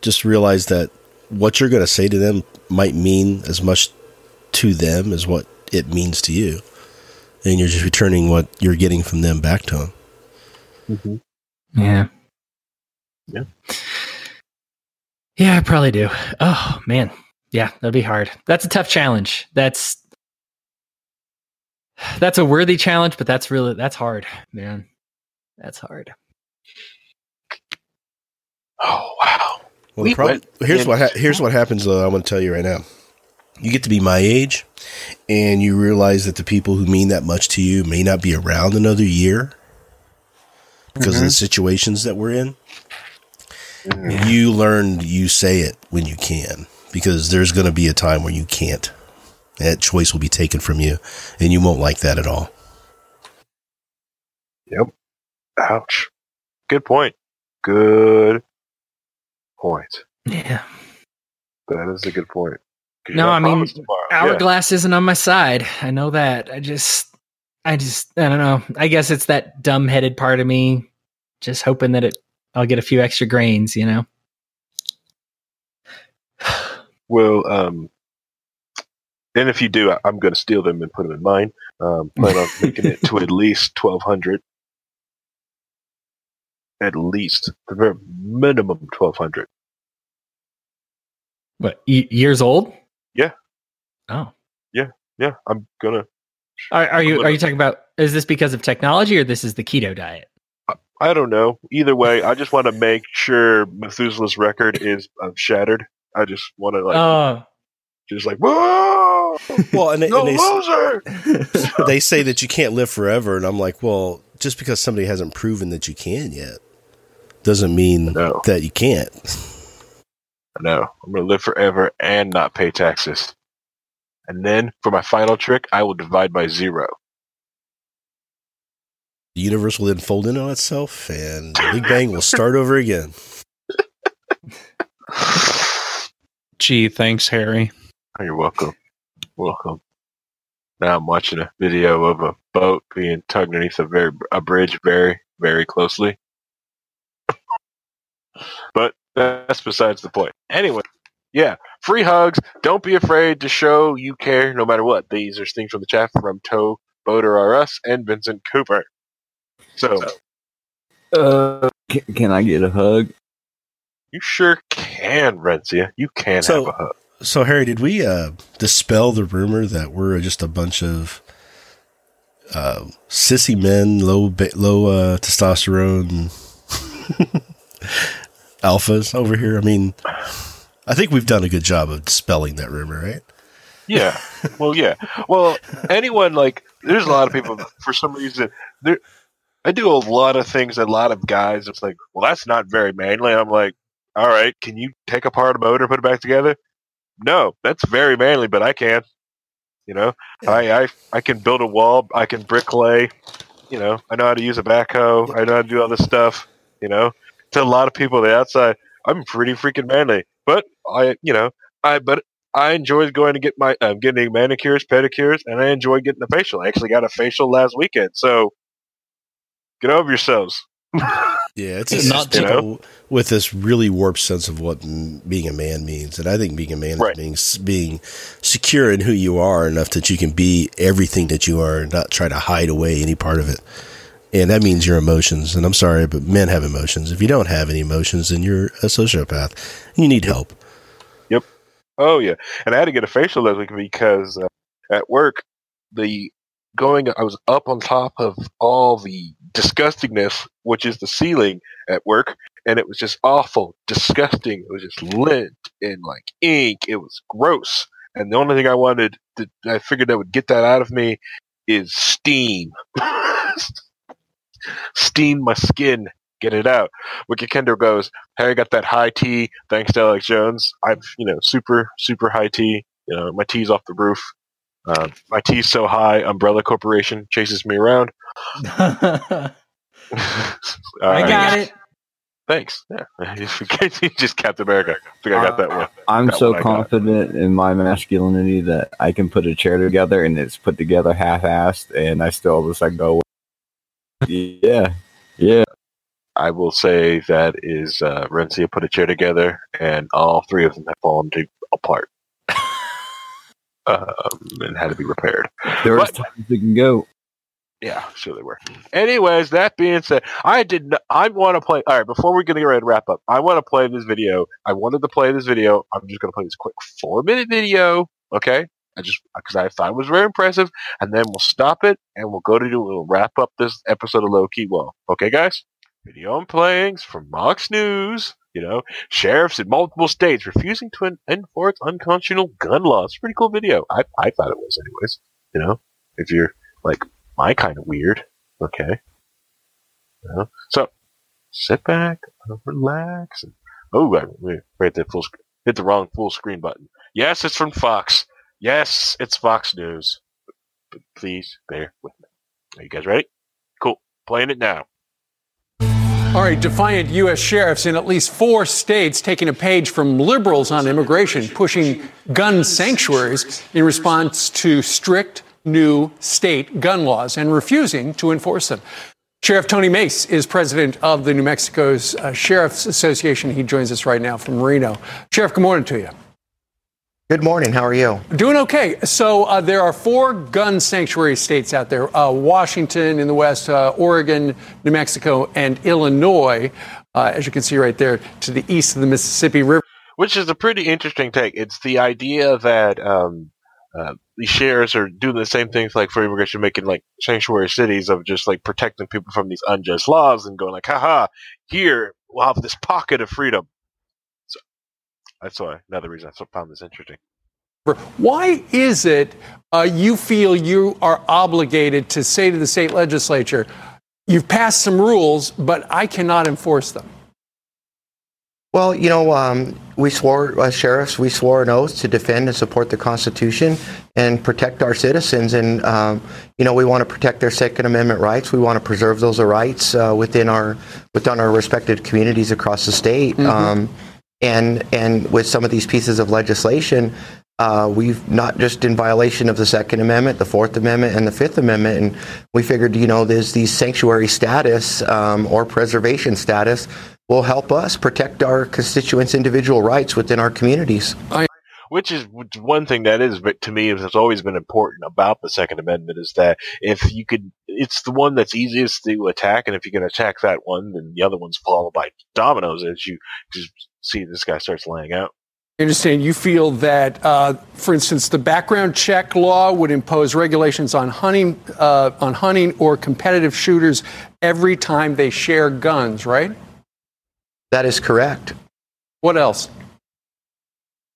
just realize that what you're going to say to them might mean as much to them as what it means to you, and you're just returning what you're getting from them back to them. Mm-hmm. Yeah. Yeah. Yeah, I probably do. Oh man. Yeah, that'd be hard. That's a tough challenge. That's that's a worthy challenge, but that's really that's hard, man. That's hard. Oh wow. Well, We problem, here's what ha- here's what happens though. I'm going to tell you right now. You get to be my age, and you realize that the people who mean that much to you may not be around another year because of the mm-hmm. situations that we're in. Mm-hmm. You learn you say it when you can because there's going to be a time where you can't. That choice will be taken from you, and you won't like that at all. Yep. Ouch. Good point. Good point. Yeah. That is a good point. No, I mean, tomorrow. Yeah. Hourglass isn't on my side. I know that. I just I just I don't know. I guess it's that dumb headed part of me just hoping that it I'll get a few extra grains, you know. Well, um, and if you do, I, I'm going to steal them and put them in mine. Um, plan on making it to at least 1,200. At least. The very minimum 1,200. But y- years old? Yeah. Oh. Yeah, yeah. I'm going to. Are, are you are you talking about is this because of technology or this is the keto diet? I don't know. Either way, I just want to make sure Methuselah's record is uh, shattered. I just want to, like, Oh, just like, whoa! Well, and they, no and they, loser. they say that you can't live forever, and I'm like, well, just because somebody hasn't proven that you can yet, doesn't mean that you can't. No, I'm going to live forever and not pay taxes. And then for my final trick, I will divide by zero. The universe will then fold in on itself, and the Big Bang will start over again. Gee, thanks, Harry. Oh, You're welcome. Welcome. Now I'm watching a video of a boat being tugged underneath a very a bridge very very closely. But that's besides the point. Anyway, yeah, free hugs. Don't be afraid to show you care, no matter what. These are things from the chat from Toe Boater R Us and Vincent Cooper. So Uh, can, can I get a hug? you sure can, Rencia. You can So- have a hug. So, Harry, did we uh, dispel the rumor that we're just a bunch of uh, sissy men, low low uh, testosterone alphas over here? I mean, I think we've done a good job of dispelling that rumor, right? Yeah. Well, yeah. Well, anyone like there's a lot of people for some reason there. I do a lot of things. A lot of guys. It's like, well, that's not very manly. I'm like, all right, can you take apart a motor, put it back together? No, that's very manly, but I can. You know, I, I I can build a wall. I can bricklay. You know, I know how to use a backhoe. I know how to do all this stuff. You know, to a lot of people on the outside, I'm pretty freaking manly. But I, you know, I but I enjoy going to get my um, getting manicures, pedicures, and I enjoy getting a facial. I actually got a facial last weekend, so get over yourselves. Yeah, it's It's just not people with this really warped sense of what m- being a man means, and I think being a man Right. is being being secure in who you are enough that you can be everything that you are and not try to hide away any part of it. And that means your emotions. And I'm sorry, but men have emotions. If you don't have any emotions, then you're a sociopath. And you need help. Yep. Oh yeah, and I had to get a facial last week because uh, at work the going I was up on top of all the disgustingness, which is the ceiling at work, and it was just awful, disgusting. It was just lint and like ink. It was gross, and the only thing I wanted, to, I figured that would get that out of me, is steam. steam my skin, get it out. Wicked Kendo goes, Harry got that high tea thanks to Alex Jones. I'm, you know, super, super high tea. You know, my tea's off the roof. Uh, my tea's so high, Umbrella Corporation chases me around. I I got it. Thanks. Yeah. just Captain America. I think I got that one. I'm That so one confident in my masculinity that I can put a chair together and it's put together half-assed, and I still just like go. Yeah, yeah. I will say that is uh, Rencia put a chair together, and all three of them have fallen to, apart um, and had to be repaired. There's But- times it can go. Yeah, sure they were. Anyways, that being said, I did. Not, I want to play. All right, before we're gonna get ready to wrap up, I want to play this video. I wanted to play this video. I'm just gonna play this quick four minute video. Okay, I just because I thought it was very impressive, and then we'll stop it and we'll go to do. We'll wrap up this episode of Low Key Well. Okay, guys. Video I'm playing from Mox News. You know, sheriffs in multiple states refusing to en- enforce unconstitutional gun laws. Pretty cool video. I I thought it was, anyways. You know, if you're like my kind of weird. Okay. You know? So sit back, relax. And, oh, I hit the full sc- hit the wrong full screen button. Yes, it's from Fox. Yes, it's Fox News. But please bear with me. Are you guys ready? Cool. Playing it now. All right, defiant U.S. sheriffs in at least four states taking a page from liberals on immigration, pushing gun sanctuaries in response to strict new state gun laws and refusing to enforce them. Sheriff Tony Mace is president of the New Mexico's uh, Sheriff's Association. He joins us right now from Reno. Sheriff, good morning to you. Good morning. How are you? Doing okay. So uh, there are four gun sanctuary states out there: uh, Washington in the west, uh, Oregon, New Mexico, and Illinois. Uh, as you can see right there to the east of the Mississippi River. Which is a pretty interesting take. It's the idea that um, uh, the sheriffs are doing the same things like for immigration, making like sanctuary cities of just like protecting people from these unjust laws and going like, haha, here we'll have this pocket of freedom. So that's why another reason I found this interesting. Why is it uh, you feel you are obligated to say to the state legislature, you've passed some rules, but I cannot enforce them? Well, you know, um, we swore, uh, sheriffs, we swore an oath to defend and support the Constitution and protect our citizens. And, um, you know, we want to protect their Second Amendment rights. We want to preserve those rights uh, within our within our respective communities across the state. Mm-hmm. Um, and and with some of these pieces of legislation, uh, we've not just in violation of the Second Amendment, the Fourth Amendment, and the Fifth Amendment, and we figured, you know, there's these sanctuary status um, or preservation status will help us protect our constituents' individual rights within our communities. Which is one thing that is, but to me, has always been important about the Second Amendment is that if you could, it's the one that's easiest to attack, and if you can attack that one, then the other ones follow by dominoes as you just see this guy starts laying out. I understand you feel that, uh, for instance, the background check law would impose regulations on hunting, uh, on hunting or competitive shooters every time they share guns, right? That is correct. What else?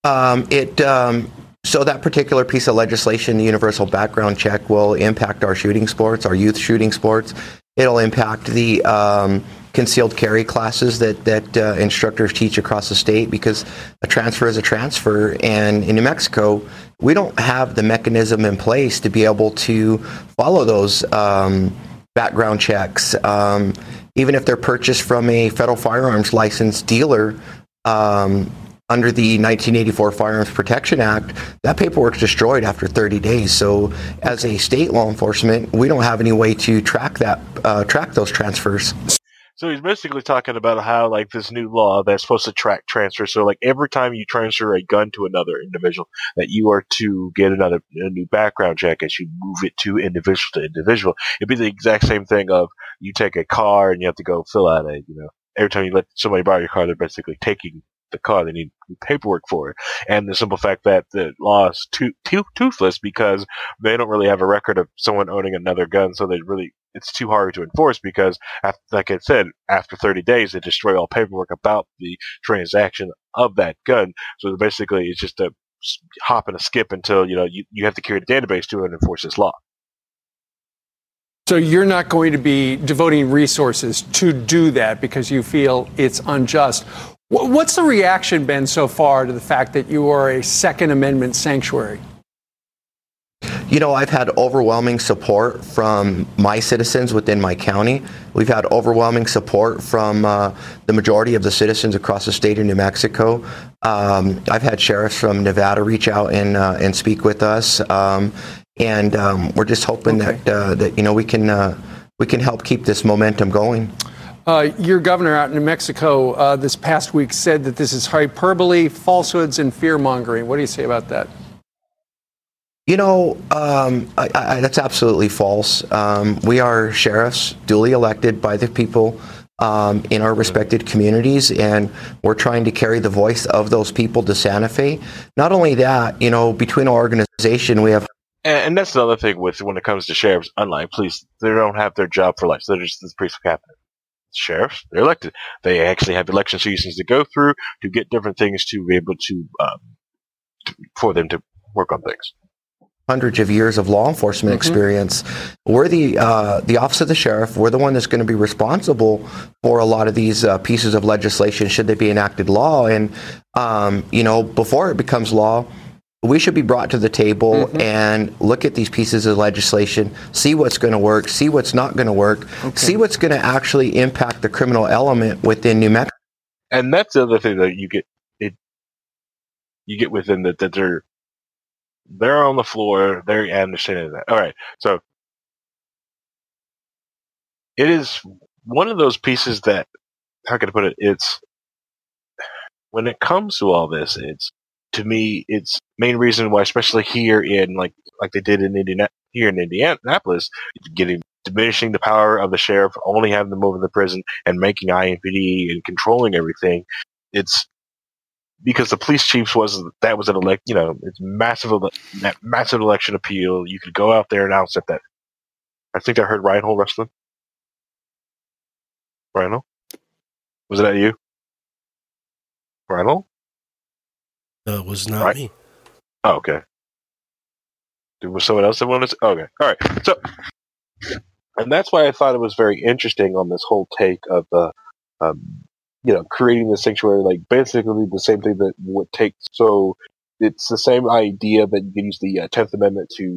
Um, it um, so that particular piece of legislation, the universal background check, will impact our shooting sports, our youth shooting sports. It'll impact the um, concealed carry classes that that uh, instructors teach across the state because a transfer is a transfer, and in New Mexico, we don't have the mechanism in place to be able to follow those um, background checks, um, even if they're purchased from a federal firearms licensed dealer. Um, under the 1984 Firearms Protection Act, that paperwork's destroyed after 30 days. So, as a state law enforcement, we don't have any way to track that, uh, track those transfers. So he's basically talking about how like this new law that's supposed to track transfer. So like every time you transfer a gun to another individual, that you are to get another a new background check as you move it to individual to individual. It'd be the exact same thing of you take a car and you have to go fill out a you know every time you let somebody borrow your car, they're basically taking the car. They need paperwork for it. And the simple fact that the law is too, too, toothless because they don't really have a record of someone owning another gun. So they really, it's too hard to enforce because, after, like I said, after 30 days, they destroy all paperwork about the transaction of that gun. So basically, it's just a hop and a skip until, you know, you, you have to carry the database to enforce this law. So you're not going to be devoting resources to do that because you feel it's unjust. What's the reaction been so far to the fact that you are a Second Amendment sanctuary? You know, I've had overwhelming support from my citizens within my county. We've had overwhelming support from uh, the majority of the citizens across the state of New Mexico. Um, I've had sheriffs from Nevada reach out and uh, and speak with us, um, and um, we're just hoping okay. that uh, that you know we can uh, we can help keep this momentum going. Uh, your governor out in New Mexico uh, this past week said that this is hyperbole, falsehoods, and fear mongering. What do you say about that? You know, um, I, I, that's absolutely false. Um, we are sheriffs, duly elected by the people um, in our respected communities, and we're trying to carry the voice of those people to Santa Fe. Not only that, you know, between our organization, we have and, and, that's another thing with when it comes to sheriffs, unlike police, they don't have their job for life. So they're just this priest of cabinet sheriffs. They're elected. They actually have election seasons to go through to get different things to be able to, um, to for them to work on things. Hundreds of years of law enforcement mm-hmm. experience. We're the uh, the office of the sheriff. We're the one that's going to be responsible for a lot of these uh, pieces of legislation should they be enacted law. And um, you know, before it becomes law, we should be brought to the table mm-hmm. and look at these pieces of legislation, see what's going to work, see what's not going to work, okay. see what's going to actually impact the criminal element within New Mexico. And that's the other thing that you get it you get within that that they're they're on the floor, they're understanding that. All right, so it is one of those pieces that how can I put it? It's when it comes to all this, it's to me, it's main reason why, especially here in like like they did in Indiana, here in Indianapolis, getting diminishing the power of the sheriff, only having them over the prison, and making IMPD and controlling everything. It's because the police chiefs was that was an elect, you know, it's massive that massive election appeal. You could go out there and announce that. I think I heard Ryan Hole wrestling. Ryan Hole, was that you? Ryan No, it was not right. me. Oh, okay. There was someone else that wanted to. Okay, all right. So, and that's why I thought it was very interesting on this whole take of the, um, you know, creating the sanctuary. Like basically the same thing that would take. So it's the same idea that you can use the uh, Tenth Amendment to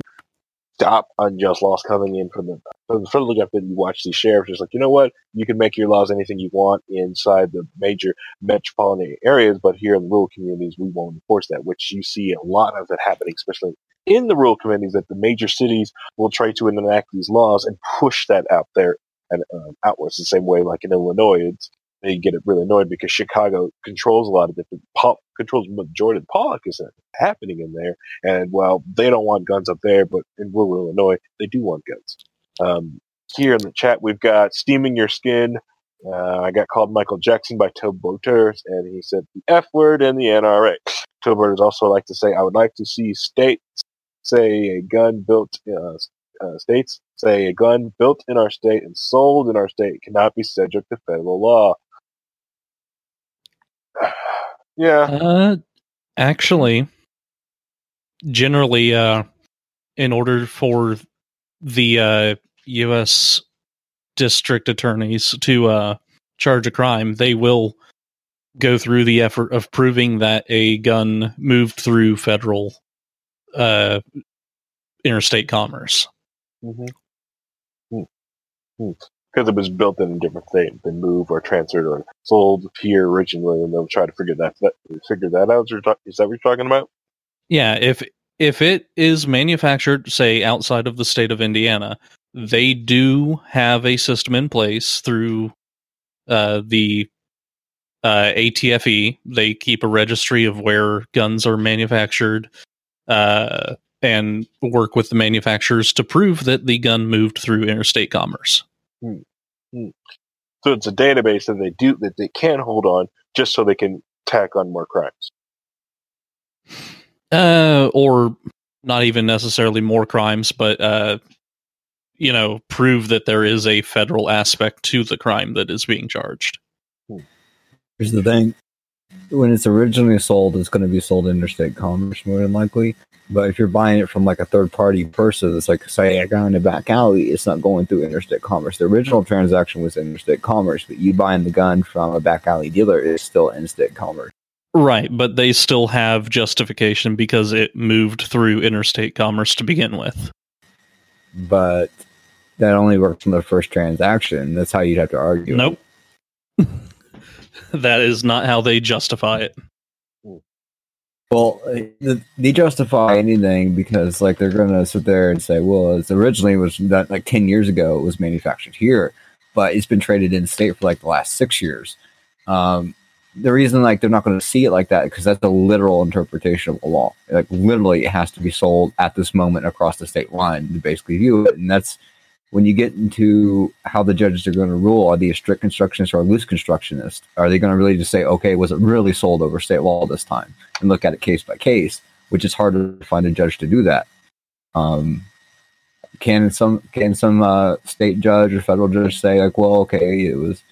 stop unjust laws coming in from the from the federal government. You watch these sheriffs, just like you know what, you can make your laws anything you want inside the major metropolitan areas, but here in the rural communities, we won't enforce that. Which you see a lot of that happening, especially in the rural communities. That the major cities will try to enact these laws and push that out there and um, outwards. The same way, like in Illinois, it's they get it really annoyed because Chicago controls a lot of different pop controls majority of the politics happening in there. And well, they don't want guns up there, but in rural Illinois, they do want guns. Um, here in the chat, we've got steaming your skin. Uh, I got called Michael Jackson by Toe Boters, and he said the F word and the NRA. Toe Boters also like to say, I would like to see states say a gun built uh, uh, states say a gun built in our state and sold in our state cannot be subject to federal law. yeah. Uh, actually, generally, uh, in order for the uh, U.S. district attorneys to uh, charge a crime, they will go through the effort of proving that a gun moved through federal uh, interstate commerce. Mm-hmm. Because it was built in a different state, been moved or transferred or sold here originally, and they'll try to figure that, that figure that out. Is that what you're talking about? Yeah, if if it is manufactured, say outside of the state of Indiana, they do have a system in place through uh, the uh, ATFE. They keep a registry of where guns are manufactured uh, and work with the manufacturers to prove that the gun moved through interstate commerce. Hmm. Hmm. So it's a database that they do that they can hold on just so they can tack on more crimes. Uh, or not even necessarily more crimes, but uh, you know, prove that there is a federal aspect to the crime that is being charged. Here's the thing: when it's originally sold, it's going to be sold interstate commerce more than likely. But if you're buying it from like a third party person, it's like say I got in the back alley, it's not going through interstate commerce. The original transaction was interstate commerce, but you buying the gun from a back alley dealer is still interstate commerce. Right, but they still have justification because it moved through interstate commerce to begin with. But that only works on the first transaction. That's how you'd have to argue. Nope. that is not how they justify it. Well, uh, they justify anything because like they're gonna sit there and say, well, it's originally was that like ten years ago it was manufactured here, but it's been traded in state for like the last six years. Um, the reason like they're not going to see it like that because that's a literal interpretation of the law. Like literally, it has to be sold at this moment across the state line to basically view it, and that's when you get into how the judges are going to rule, are they a strict constructionist or a loose constructionist? Are they going to really just say, okay, was it really sold over state law this time, and look at it case by case, which is harder to find a judge to do that. Um, can some can some uh, state judge or federal judge say like, well, okay, it was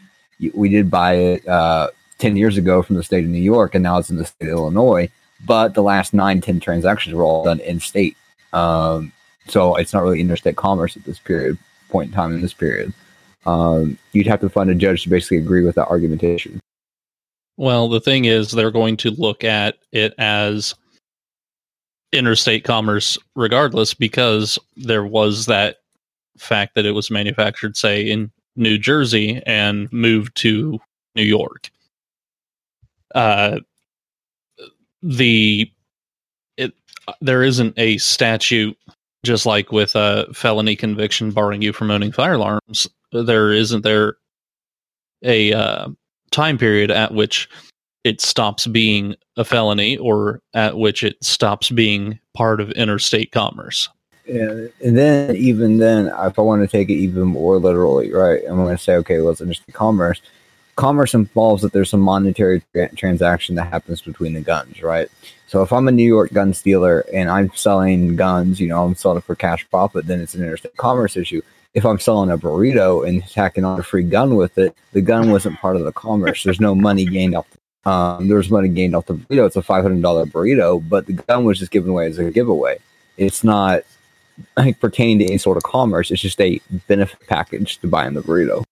we did buy it uh, ten years ago from the state of New York, and now it's in the state of Illinois, but the last nine, ten transactions were all done in state. Um, so it's not really interstate commerce at this period point in time in this period. Um, you'd have to find a judge to basically agree with that argumentation. Well, the thing is, they're going to look at it as interstate commerce regardless because there was that fact that it was manufactured, say, in New Jersey and moved to New York. Uh, the it there isn't a statute just like with a felony conviction barring you from owning firearms, there isn't there a uh, time period at which it stops being a felony or at which it stops being part of interstate commerce. Yeah, and then even then, if I want to take it even more literally, right, I'm going to say, okay, well, it's interstate commerce. Commerce involves that there's some monetary tra- transaction that happens between the guns, right? So if I'm a New York gun stealer and I'm selling guns, you know, I'm selling it for cash profit, then it's an interstate commerce issue. If I'm selling a burrito and tacking on a free gun with it, the gun wasn't part of the commerce. There's no money gained off the Um, there was money gained off the burrito. It's a five hundred dollar burrito, but the gun was just given away as a giveaway. It's not like pertaining to any sort of commerce. It's just a benefit package to buying the burrito.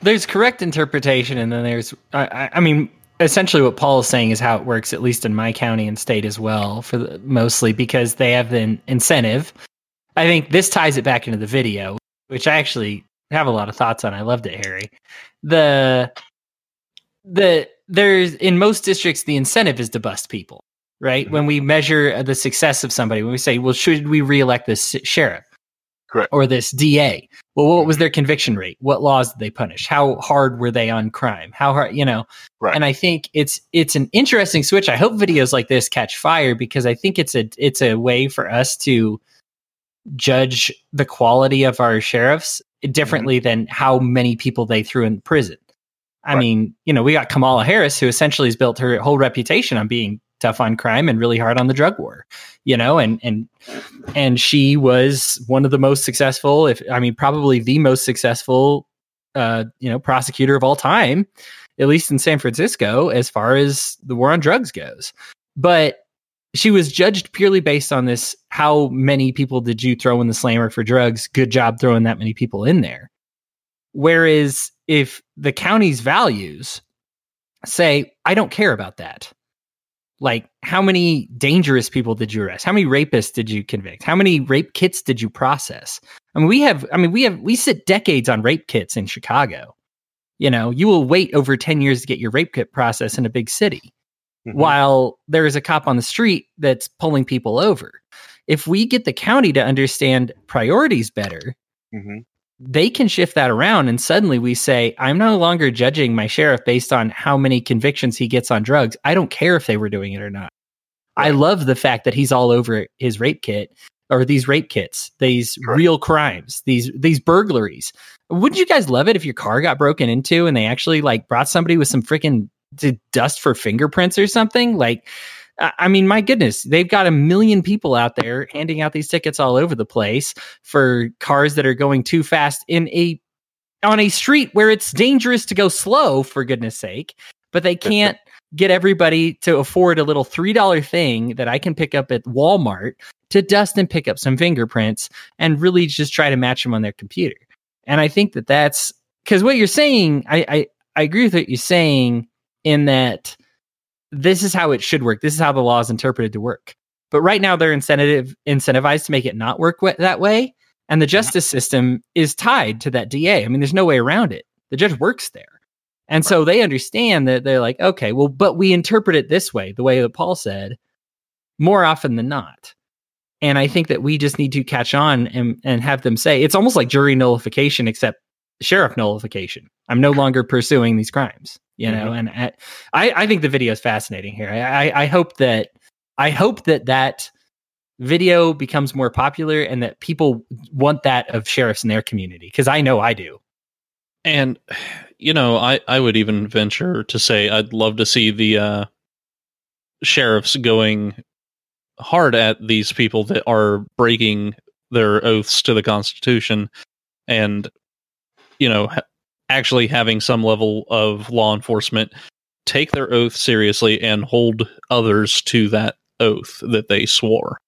there's correct interpretation, and then there's, I, I mean, essentially what Paul is saying is how it works, at least in my county and state as well, for the, mostly because they have an incentive. I think this ties it back into the video, which I actually have a lot of thoughts on. I loved it, Harry. The the there's in most districts the incentive is to bust people, right? Mm-hmm. When we measure the success of somebody, when we say, well, should we reelect this sheriff? Correct. Or this DA. Well, what was mm-hmm. their conviction rate? What laws did they punish? How hard were they on crime? How hard, you know? Right. And I think it's it's an interesting switch. I hope videos like this catch fire because I think it's a it's a way for us to judge the quality of our sheriffs differently mm-hmm. than how many people they threw in prison. I mean, you know, we got Kamala Harris, who essentially has built her whole reputation on being tough on crime and really hard on the drug war, you know, and and and she was one of the most successful, if I mean, probably the most successful, uh, you know, prosecutor of all time, at least in San Francisco, as far as the war on drugs goes. But she was judged purely based on this how many people did you throw in the slammer for drugs good job throwing that many people in there whereas if the county's values say i don't care about that like how many dangerous people did you arrest? How many rapists did you convict? How many rape kits did you process? I mean we have i mean we have we sit decades on rape kits in chicago. You know you will wait over 10 years to get your rape kit process in a big city while there is a cop on the street that's pulling people over. If we get the county to understand priorities better, Mm-hmm. They can shift that around and suddenly we say, I'm no longer judging my sheriff based on how many convictions he gets on drugs. I don't care if they were doing it or not. I love the fact that he's all over his rape kit or these rape kits, these real crimes, these these burglaries. Wouldn't you guys love it if your car got broken into and they actually like brought somebody with some freaking dust for fingerprints or something? Like I I mean, my goodness, they've got a million people out there handing out these tickets all over the place for cars that are going too fast in a on a street where it's dangerous to go slow, for goodness sake. But they can't get everybody to afford a little three dollar thing that I can pick up at Walmart to dust and pick up some fingerprints and really just try to match them on their computer. And I think that that's because what you're saying, I, I I agree with what you're saying in that this is how it should work. This is how the law is interpreted to work. But right now they're incentive incentivized to make it not work that way, and the mm-hmm. justice system is tied to that DA. I mean, there's no way around it. The judge works there, and so they understand that they're like, okay, well, but we interpret it this way, the way that Paul said, more often than not. And I mm-hmm. think that we just need to catch on and and have them say it's almost like jury nullification, except sheriff nullification. I'm no longer pursuing these crimes, you know. And uh, I, I think the video is fascinating here. I, I, I hope that I hope that that video becomes more popular and that people want that of sheriffs in their community because I know I do. And you know, I I would even venture to say I'd love to see the uh sheriffs going hard at these people that are breaking their oaths to the constitution and you know actually having some level of law enforcement take their oath seriously and hold others to that oath that they swore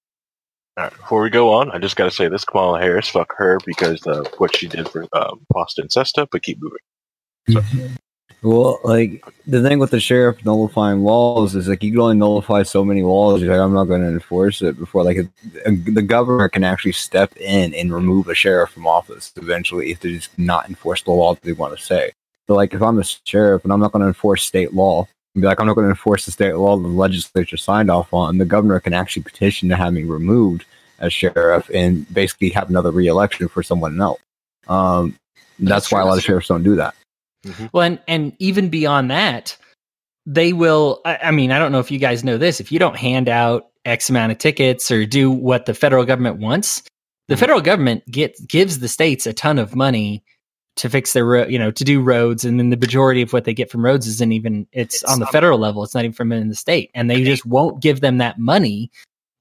All right, before we go on, I just got to say this: Kamala Harris, fuck her because of what she did for um, FOSTA and SESTA. But keep moving. Well, like the thing with the sheriff nullifying laws is like you can only nullify so many laws. You're like, I'm not going to enforce it before like a, the governor can actually step in and remove a sheriff from office eventually if they just not enforce the law that they want to say. So like if I'm a sheriff and I'm not going to enforce state law, and be like I'm not going to enforce the state law the legislature signed off on, the governor can actually petition to have me removed as sheriff and basically have another reelection for someone else. Um, that's, why a lot of sheriffs don't do that. Mm-hmm. Well, and, and even beyond that, they will. I, I mean, I don't know if you guys know this. If you don't hand out X amount of tickets or do what the federal government wants, the mm-hmm. federal government get gives the states a ton of money to fix their ro- you know to do roads, and then the majority of what they get from roads isn't even it's, on the federal level. It's not even from in the state, and they just won't give them that money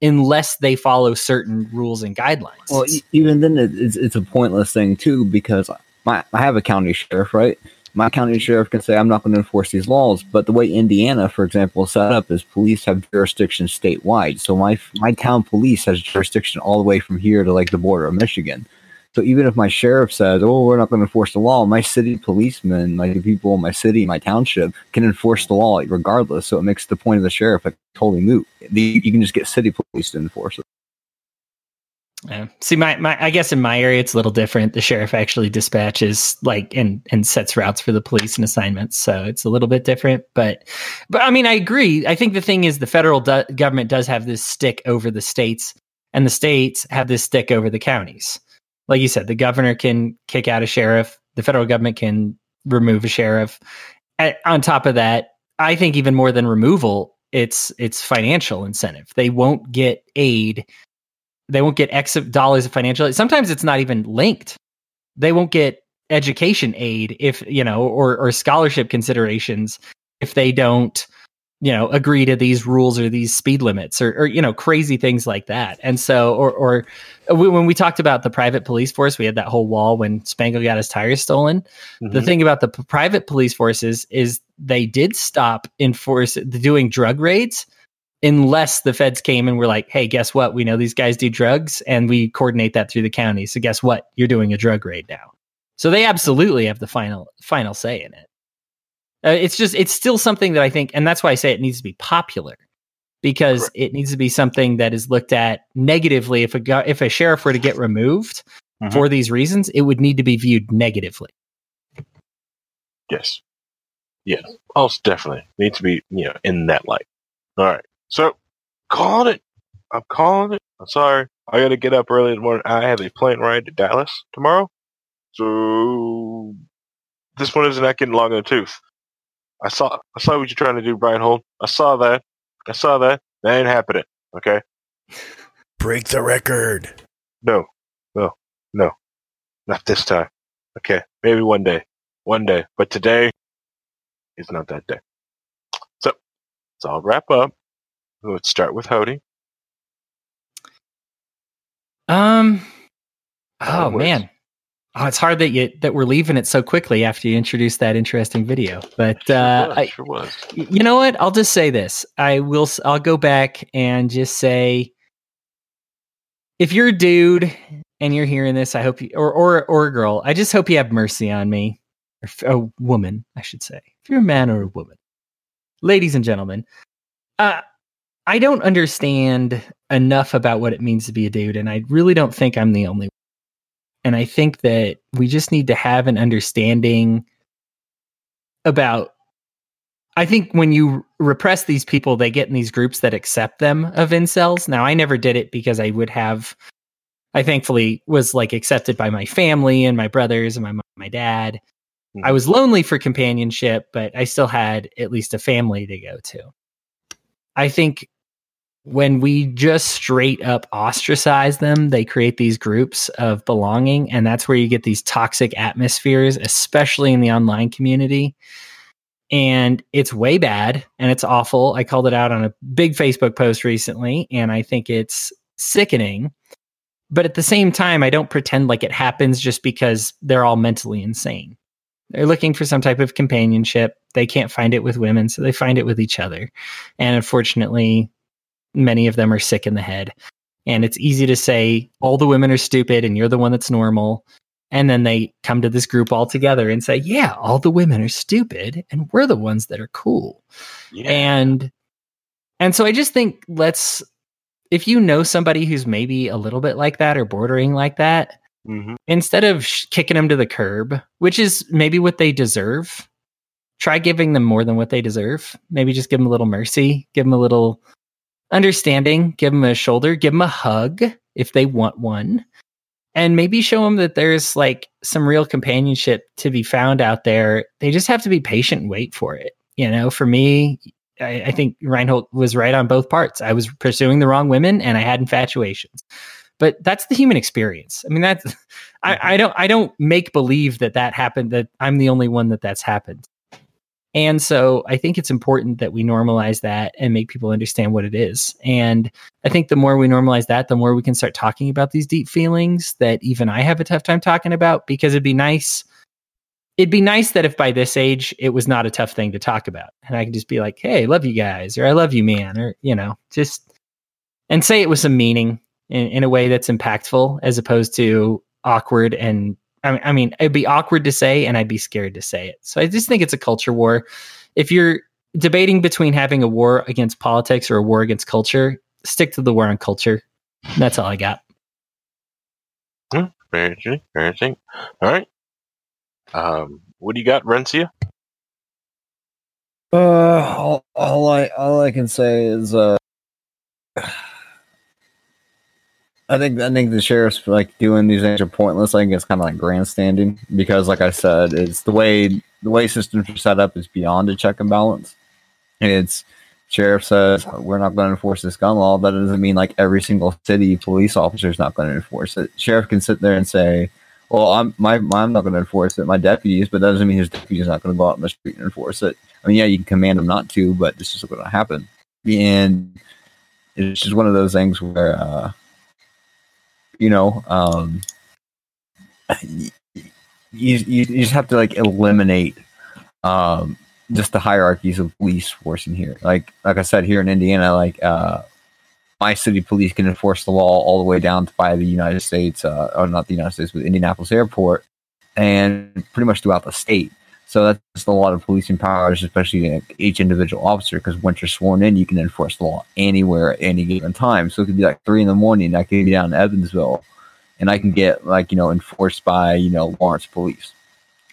unless they follow certain rules and guidelines. Well, e- even then, it's it's a pointless thing too because my I have a county sheriff, right? My county sheriff can say I'm not going to enforce these laws. But the way Indiana, for example, is set up is police have jurisdiction statewide. So my my town police has jurisdiction all the way from here to like the border of Michigan. So even if my sheriff says, "Oh, we're not going to enforce the law," my city policemen, like the people in my city, my township, can enforce the law regardless. So it makes the point of the sheriff like totally moot. The, you can just get city police to enforce it. See, my, my, I guess in my area it's a little different. The sheriff actually dispatches like and and sets routes for the police and assignments, so it's a little bit different. But, but I mean, I agree. I think the thing is the federal do- government does have this stick over the states, and the states have this stick over the counties. Like you said, the governor can kick out a sheriff. The federal government can remove a sheriff. At, on top of that, I think even more than removal, it's it's financial incentive. They won't get aid they won't get X of dollars of financial aid. Sometimes it's not even linked. They won't get education aid if, you know, or, or scholarship considerations if they don't, you know, agree to these rules or these speed limits or, or you know, crazy things like that. And so, or, or when we talked about the private police force, we had that whole wall when Spangle got his tires stolen. Mm-hmm. The thing about the p- private police forces is they did stop enforce doing drug raids unless the feds came and were like, hey, guess what? We know these guys do drugs and we coordinate that through the county. So guess what? You're doing a drug raid now. So they absolutely have the final final say in it. Uh, it's just it's still something that I think, and that's why I say it needs to be popular because Correct. it needs to be something that is looked at negatively. If a if a sheriff were to get removed mm-hmm. for these reasons, it would need to be viewed negatively. Yes. Yeah. Most definitely needs to be you know in that light. All right. So, calling it. I'm calling it. I'm sorry. I gotta get up early in the morning. I have a plane ride to Dallas tomorrow. So, this one is not getting long in the tooth. I saw, I saw what you're trying to do, Brian Holt. I saw that. I saw that. That ain't happening. Okay. Break the record. No, no, no, not this time. Okay, maybe one day, one day, but today is not that day. So, let's all wrap up. Let's start with Hody. Um. Oh man. Oh, it's hard that you that we're leaving it so quickly after you introduced that interesting video. But uh, sure was, sure was. I, you know what? I'll just say this. I will. I'll go back and just say, if you're a dude and you're hearing this, I hope you, or or or a girl, I just hope you have mercy on me, or a woman, I should say. If you're a man or a woman, ladies and gentlemen, uh, I don't understand enough about what it means to be a dude, and I really don't think I'm the only one. And I think that we just need to have an understanding about. I think when you repress these people, they get in these groups that accept them of incels. Now, I never did it because I would have. I thankfully was like accepted by my family and my brothers and my mom, my dad. Mm-hmm. I was lonely for companionship, but I still had at least a family to go to. I think when we just straight up ostracize them, they create these groups of belonging. And that's where you get these toxic atmospheres, especially in the online community. And it's way bad and it's awful. I called it out on a big Facebook post recently, and I think it's sickening. But at the same time, I don't pretend like it happens just because they're all mentally insane. They're looking for some type of companionship. They can't find it with women, so they find it with each other. And unfortunately, many of them are sick in the head. And it's easy to say all the women are stupid and you're the one that's normal. And then they come to this group all together and say, yeah, all the women are stupid and we're the ones that are cool. Yeah. And and so I just think let's if you know somebody who's maybe a little bit like that or bordering like that, mm-hmm. instead of sh- kicking them to the curb, which is maybe what they deserve, try giving them more than what they deserve. Maybe just give them a little mercy, give them a little understanding, give them a shoulder, give them a hug if they want one, and maybe show them that there's like some real companionship to be found out there. They just have to be patient and wait for it. You know, for me, I, I think Reinhold was right on both parts. I was pursuing the wrong women and I had infatuations. But that's the human experience. I mean, that's I, I don't I don't make believe that that happened. That I'm the only one that that's happened. And so I think it's important that we normalize that and make people understand what it is. And I think the more we normalize that, the more we can start talking about these deep feelings that even I have a tough time talking about because it'd be nice it'd be nice that if by this age it was not a tough thing to talk about and I could just be like, hey, love you guys, or I love you, man, or, you know, just and say it with some meaning in, in a way that's impactful as opposed to awkward and I mean, I mean, it'd be awkward to say and I'd be scared to say it. So I just think it's a culture war. If you're debating between having a war against politics or a war against culture, stick to the war on culture. That's all I got. Hmm, very interesting. Very interesting. All right. Um, what do you got, Rencia? Uh, all, all I all I can say is, uh, I think I think the sheriff's like doing these things are pointless. I think it's kind of like grandstanding because, like I said, it's the way the way systems are set up is beyond a check and balance. It's sheriff says we're not going to enforce this gun law. That doesn't mean like every single city police officer is not going to enforce it. Sheriff can sit there and say, "Well, I'm my, I'm not going to enforce it. My deputies, but that doesn't mean his deputies not going to go out in the street and enforce it. I mean, yeah, you can command them not to, but this is going to happen. And it's just one of those things where, uh, you know, um, you, you just have to like eliminate um just the hierarchies of police force in here. Like like I said, here in Indiana, like uh, my city police can enforce the law all the way down to by the United States, uh, or not the United States, but Indianapolis Airport, and pretty much throughout the state. So that's just a lot of policing powers, especially each individual officer. Because once you're sworn in, you can enforce the law anywhere at any given time. So it could be like three in the morning. I could be down in Evansville, and I can get like you know enforced by you know Lawrence Police,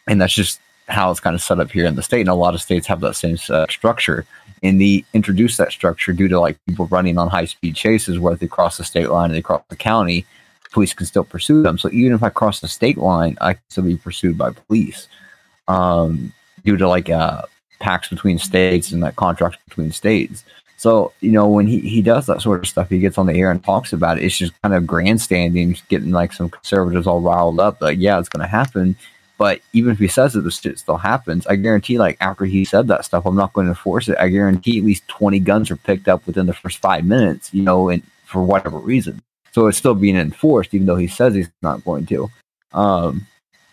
and that's just how it's kind of set up here in the state. And a lot of states have that same uh, structure. And they introduce that structure due to like people running on high speed chases where they cross the state line and they cross the county, police can still pursue them. So even if I cross the state line, I can still be pursued by police um, due to like uh, pacts between states and like contracts between states. So, you know, when he, he does that sort of stuff, he gets on the air and talks about it. It's just kind of grandstanding, getting like some conservatives all riled up. Like, yeah, it's going to happen. But even if he says it, the shit still happens. I guarantee, like after he said that stuff, I'm not going to enforce it. I guarantee at least 20 guns are picked up within the first five minutes, you know, and for whatever reason. So it's still being enforced, even though he says he's not going to. Um,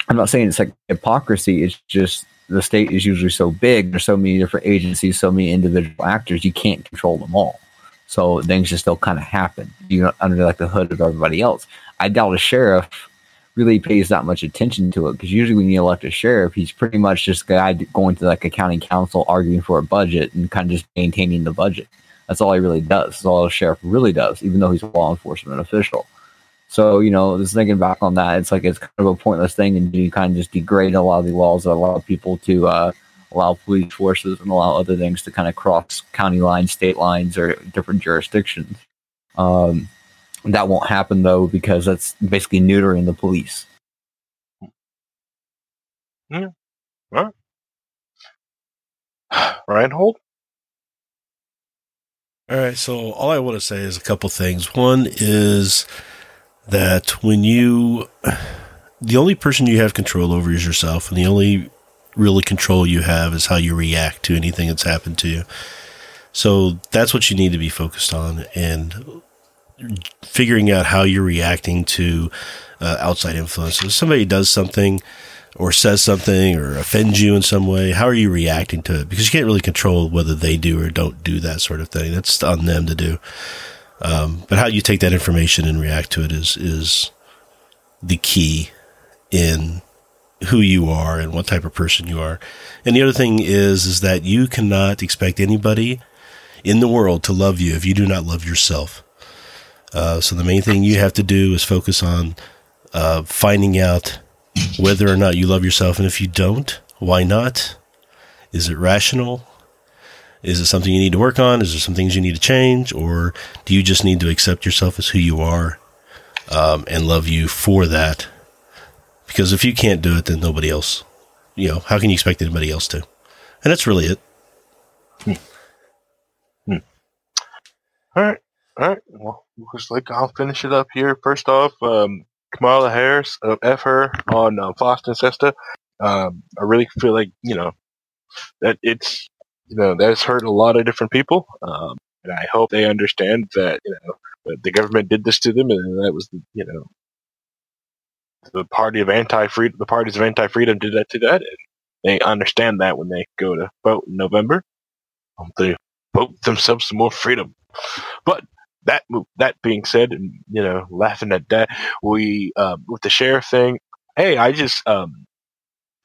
I'm not saying it's like hypocrisy. It's just the state is usually so big. There's so many different agencies, so many individual actors. You can't control them all. So things just still kind of happen. You know, under like the hood of everybody else. I doubt a sheriff really pays that much attention to it because usually when you elect a sheriff, he's pretty much just guy going to like a county council arguing for a budget and kind of just maintaining the budget. That's all he really does. That's all a sheriff really does, even though he's a law enforcement official. So, you know, just thinking back on that, it's like it's kind of a pointless thing and you kind of just degrade a lot of the laws that allow people to uh, allow police forces and allow other things to kind of cross county lines, state lines, or different jurisdictions. Um, that won't happen though because that's basically neutering the police. Yeah. All right. Reinhold? All right, so all I want to say is a couple things. One is that when you, the only person you have control over is yourself, and the only really control you have is how you react to anything that's happened to you. So that's what you need to be focused on. And figuring out how you're reacting to uh, outside influences. If somebody does something or says something or offends you in some way, how are you reacting to it? Because you can't really control whether they do or don't do that sort of thing. That's on them to do. Um, but how you take that information and react to it is is the key in who you are and what type of person you are. And the other thing is is that you cannot expect anybody in the world to love you if you do not love yourself. Uh, so the main thing you have to do is focus on uh, finding out whether or not you love yourself, and if you don't, why not? Is it rational? Is it something you need to work on? Is there some things you need to change, or do you just need to accept yourself as who you are um, and love you for that? Because if you can't do it, then nobody else. You know, how can you expect anybody else to? And that's really it. Hmm. Hmm. All right. All right. Well, looks like I'll finish it up here. First off, um, Kamala Harris, uh, F her on uh, FOSTA and SESTA. Um, I really feel like, you know, that it's, you know, that's hurt a lot of different people. Um, and I hope they understand that, you know, the government did this to them and that was, you know, the party of anti freedom, the parties of anti freedom did that to that. And they understand that when they go to vote in November, um, they vote themselves some more freedom. But that that being said, and you know, laughing at that, we um, with the sheriff thing. Hey, I just um,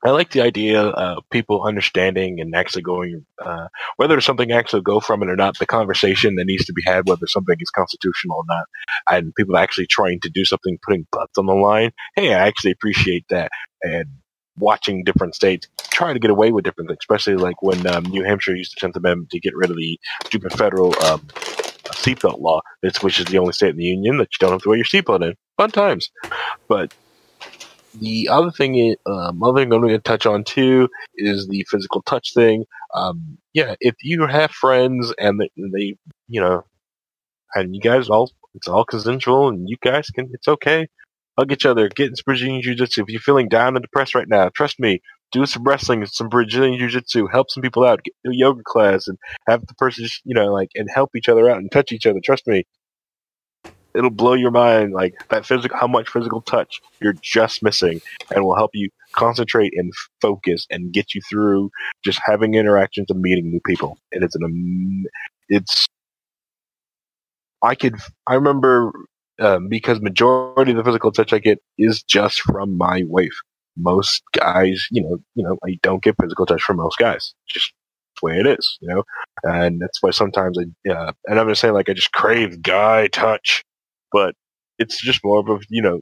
I like the idea of people understanding and actually going, uh, whether something actually go from it or not, the conversation that needs to be had, whether something is constitutional or not, and people actually trying to do something, putting butts on the line. Hey, I actually appreciate that. And watching different states try to get away with different things, especially like when um, New Hampshire used the 10th Amendment to get rid of the stupid federal um, seatbelt law, which is the only state in the union that you don't have to wear your seatbelt in. Fun times. But the other thing, um, other thing I'm going to touch on too is the physical touch thing. Um, yeah, if you have friends and they, they, you know, and you guys all, it's all consensual and you guys can, it's okay. Hug each other, get in some Brazilian Jiu Jitsu. If you're feeling down and depressed right now, trust me, do some wrestling, some Brazilian Jiu Jitsu, help some people out, get a yoga class, and have the person just, you know, like, and help each other out and touch each other. Trust me, it'll blow your mind like that physical how much physical touch you're just missing and will help you concentrate and focus and get you through just having interactions and meeting new people. And it's an it's i could i remember um, because majority of the physical touch i get is just from my wife. Most guys you know you know i don't get physical touch from most guys. Just way it is you know? And that's why sometimes i uh, and i'm gonna say like i just crave guy touch but it's just more of a you know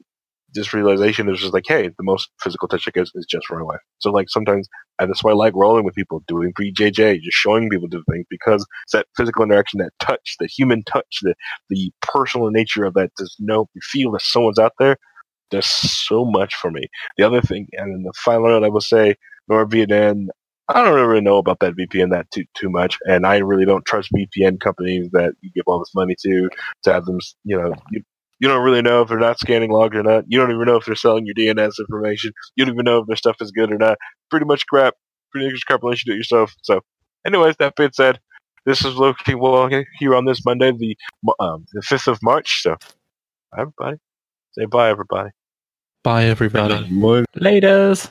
this realization is just like hey the most physical touch i get is just for my wife so like sometimes and that's why i like rolling with people doing bjj just showing people different things because it's that physical interaction that touch the human touch the the personal nature of that just know you feel that someone's out there does so much for me. The other thing and the final note i will say NordVPN, I don't really know about that VPN that too too much, and I really don't trust VPN companies that you give all this money to to have them. You know, you, you don't really know if they're not scanning logs or not. You don't even know if they're selling your DNS information. You don't even know if their stuff is good or not. Pretty much crap. Pretty much crap unless you do it yourself. So, anyways, that being said, this is Loki Well here on this Monday, the um, the fifth of March. So, bye everybody, say bye, everybody. Bye, everybody. Laters.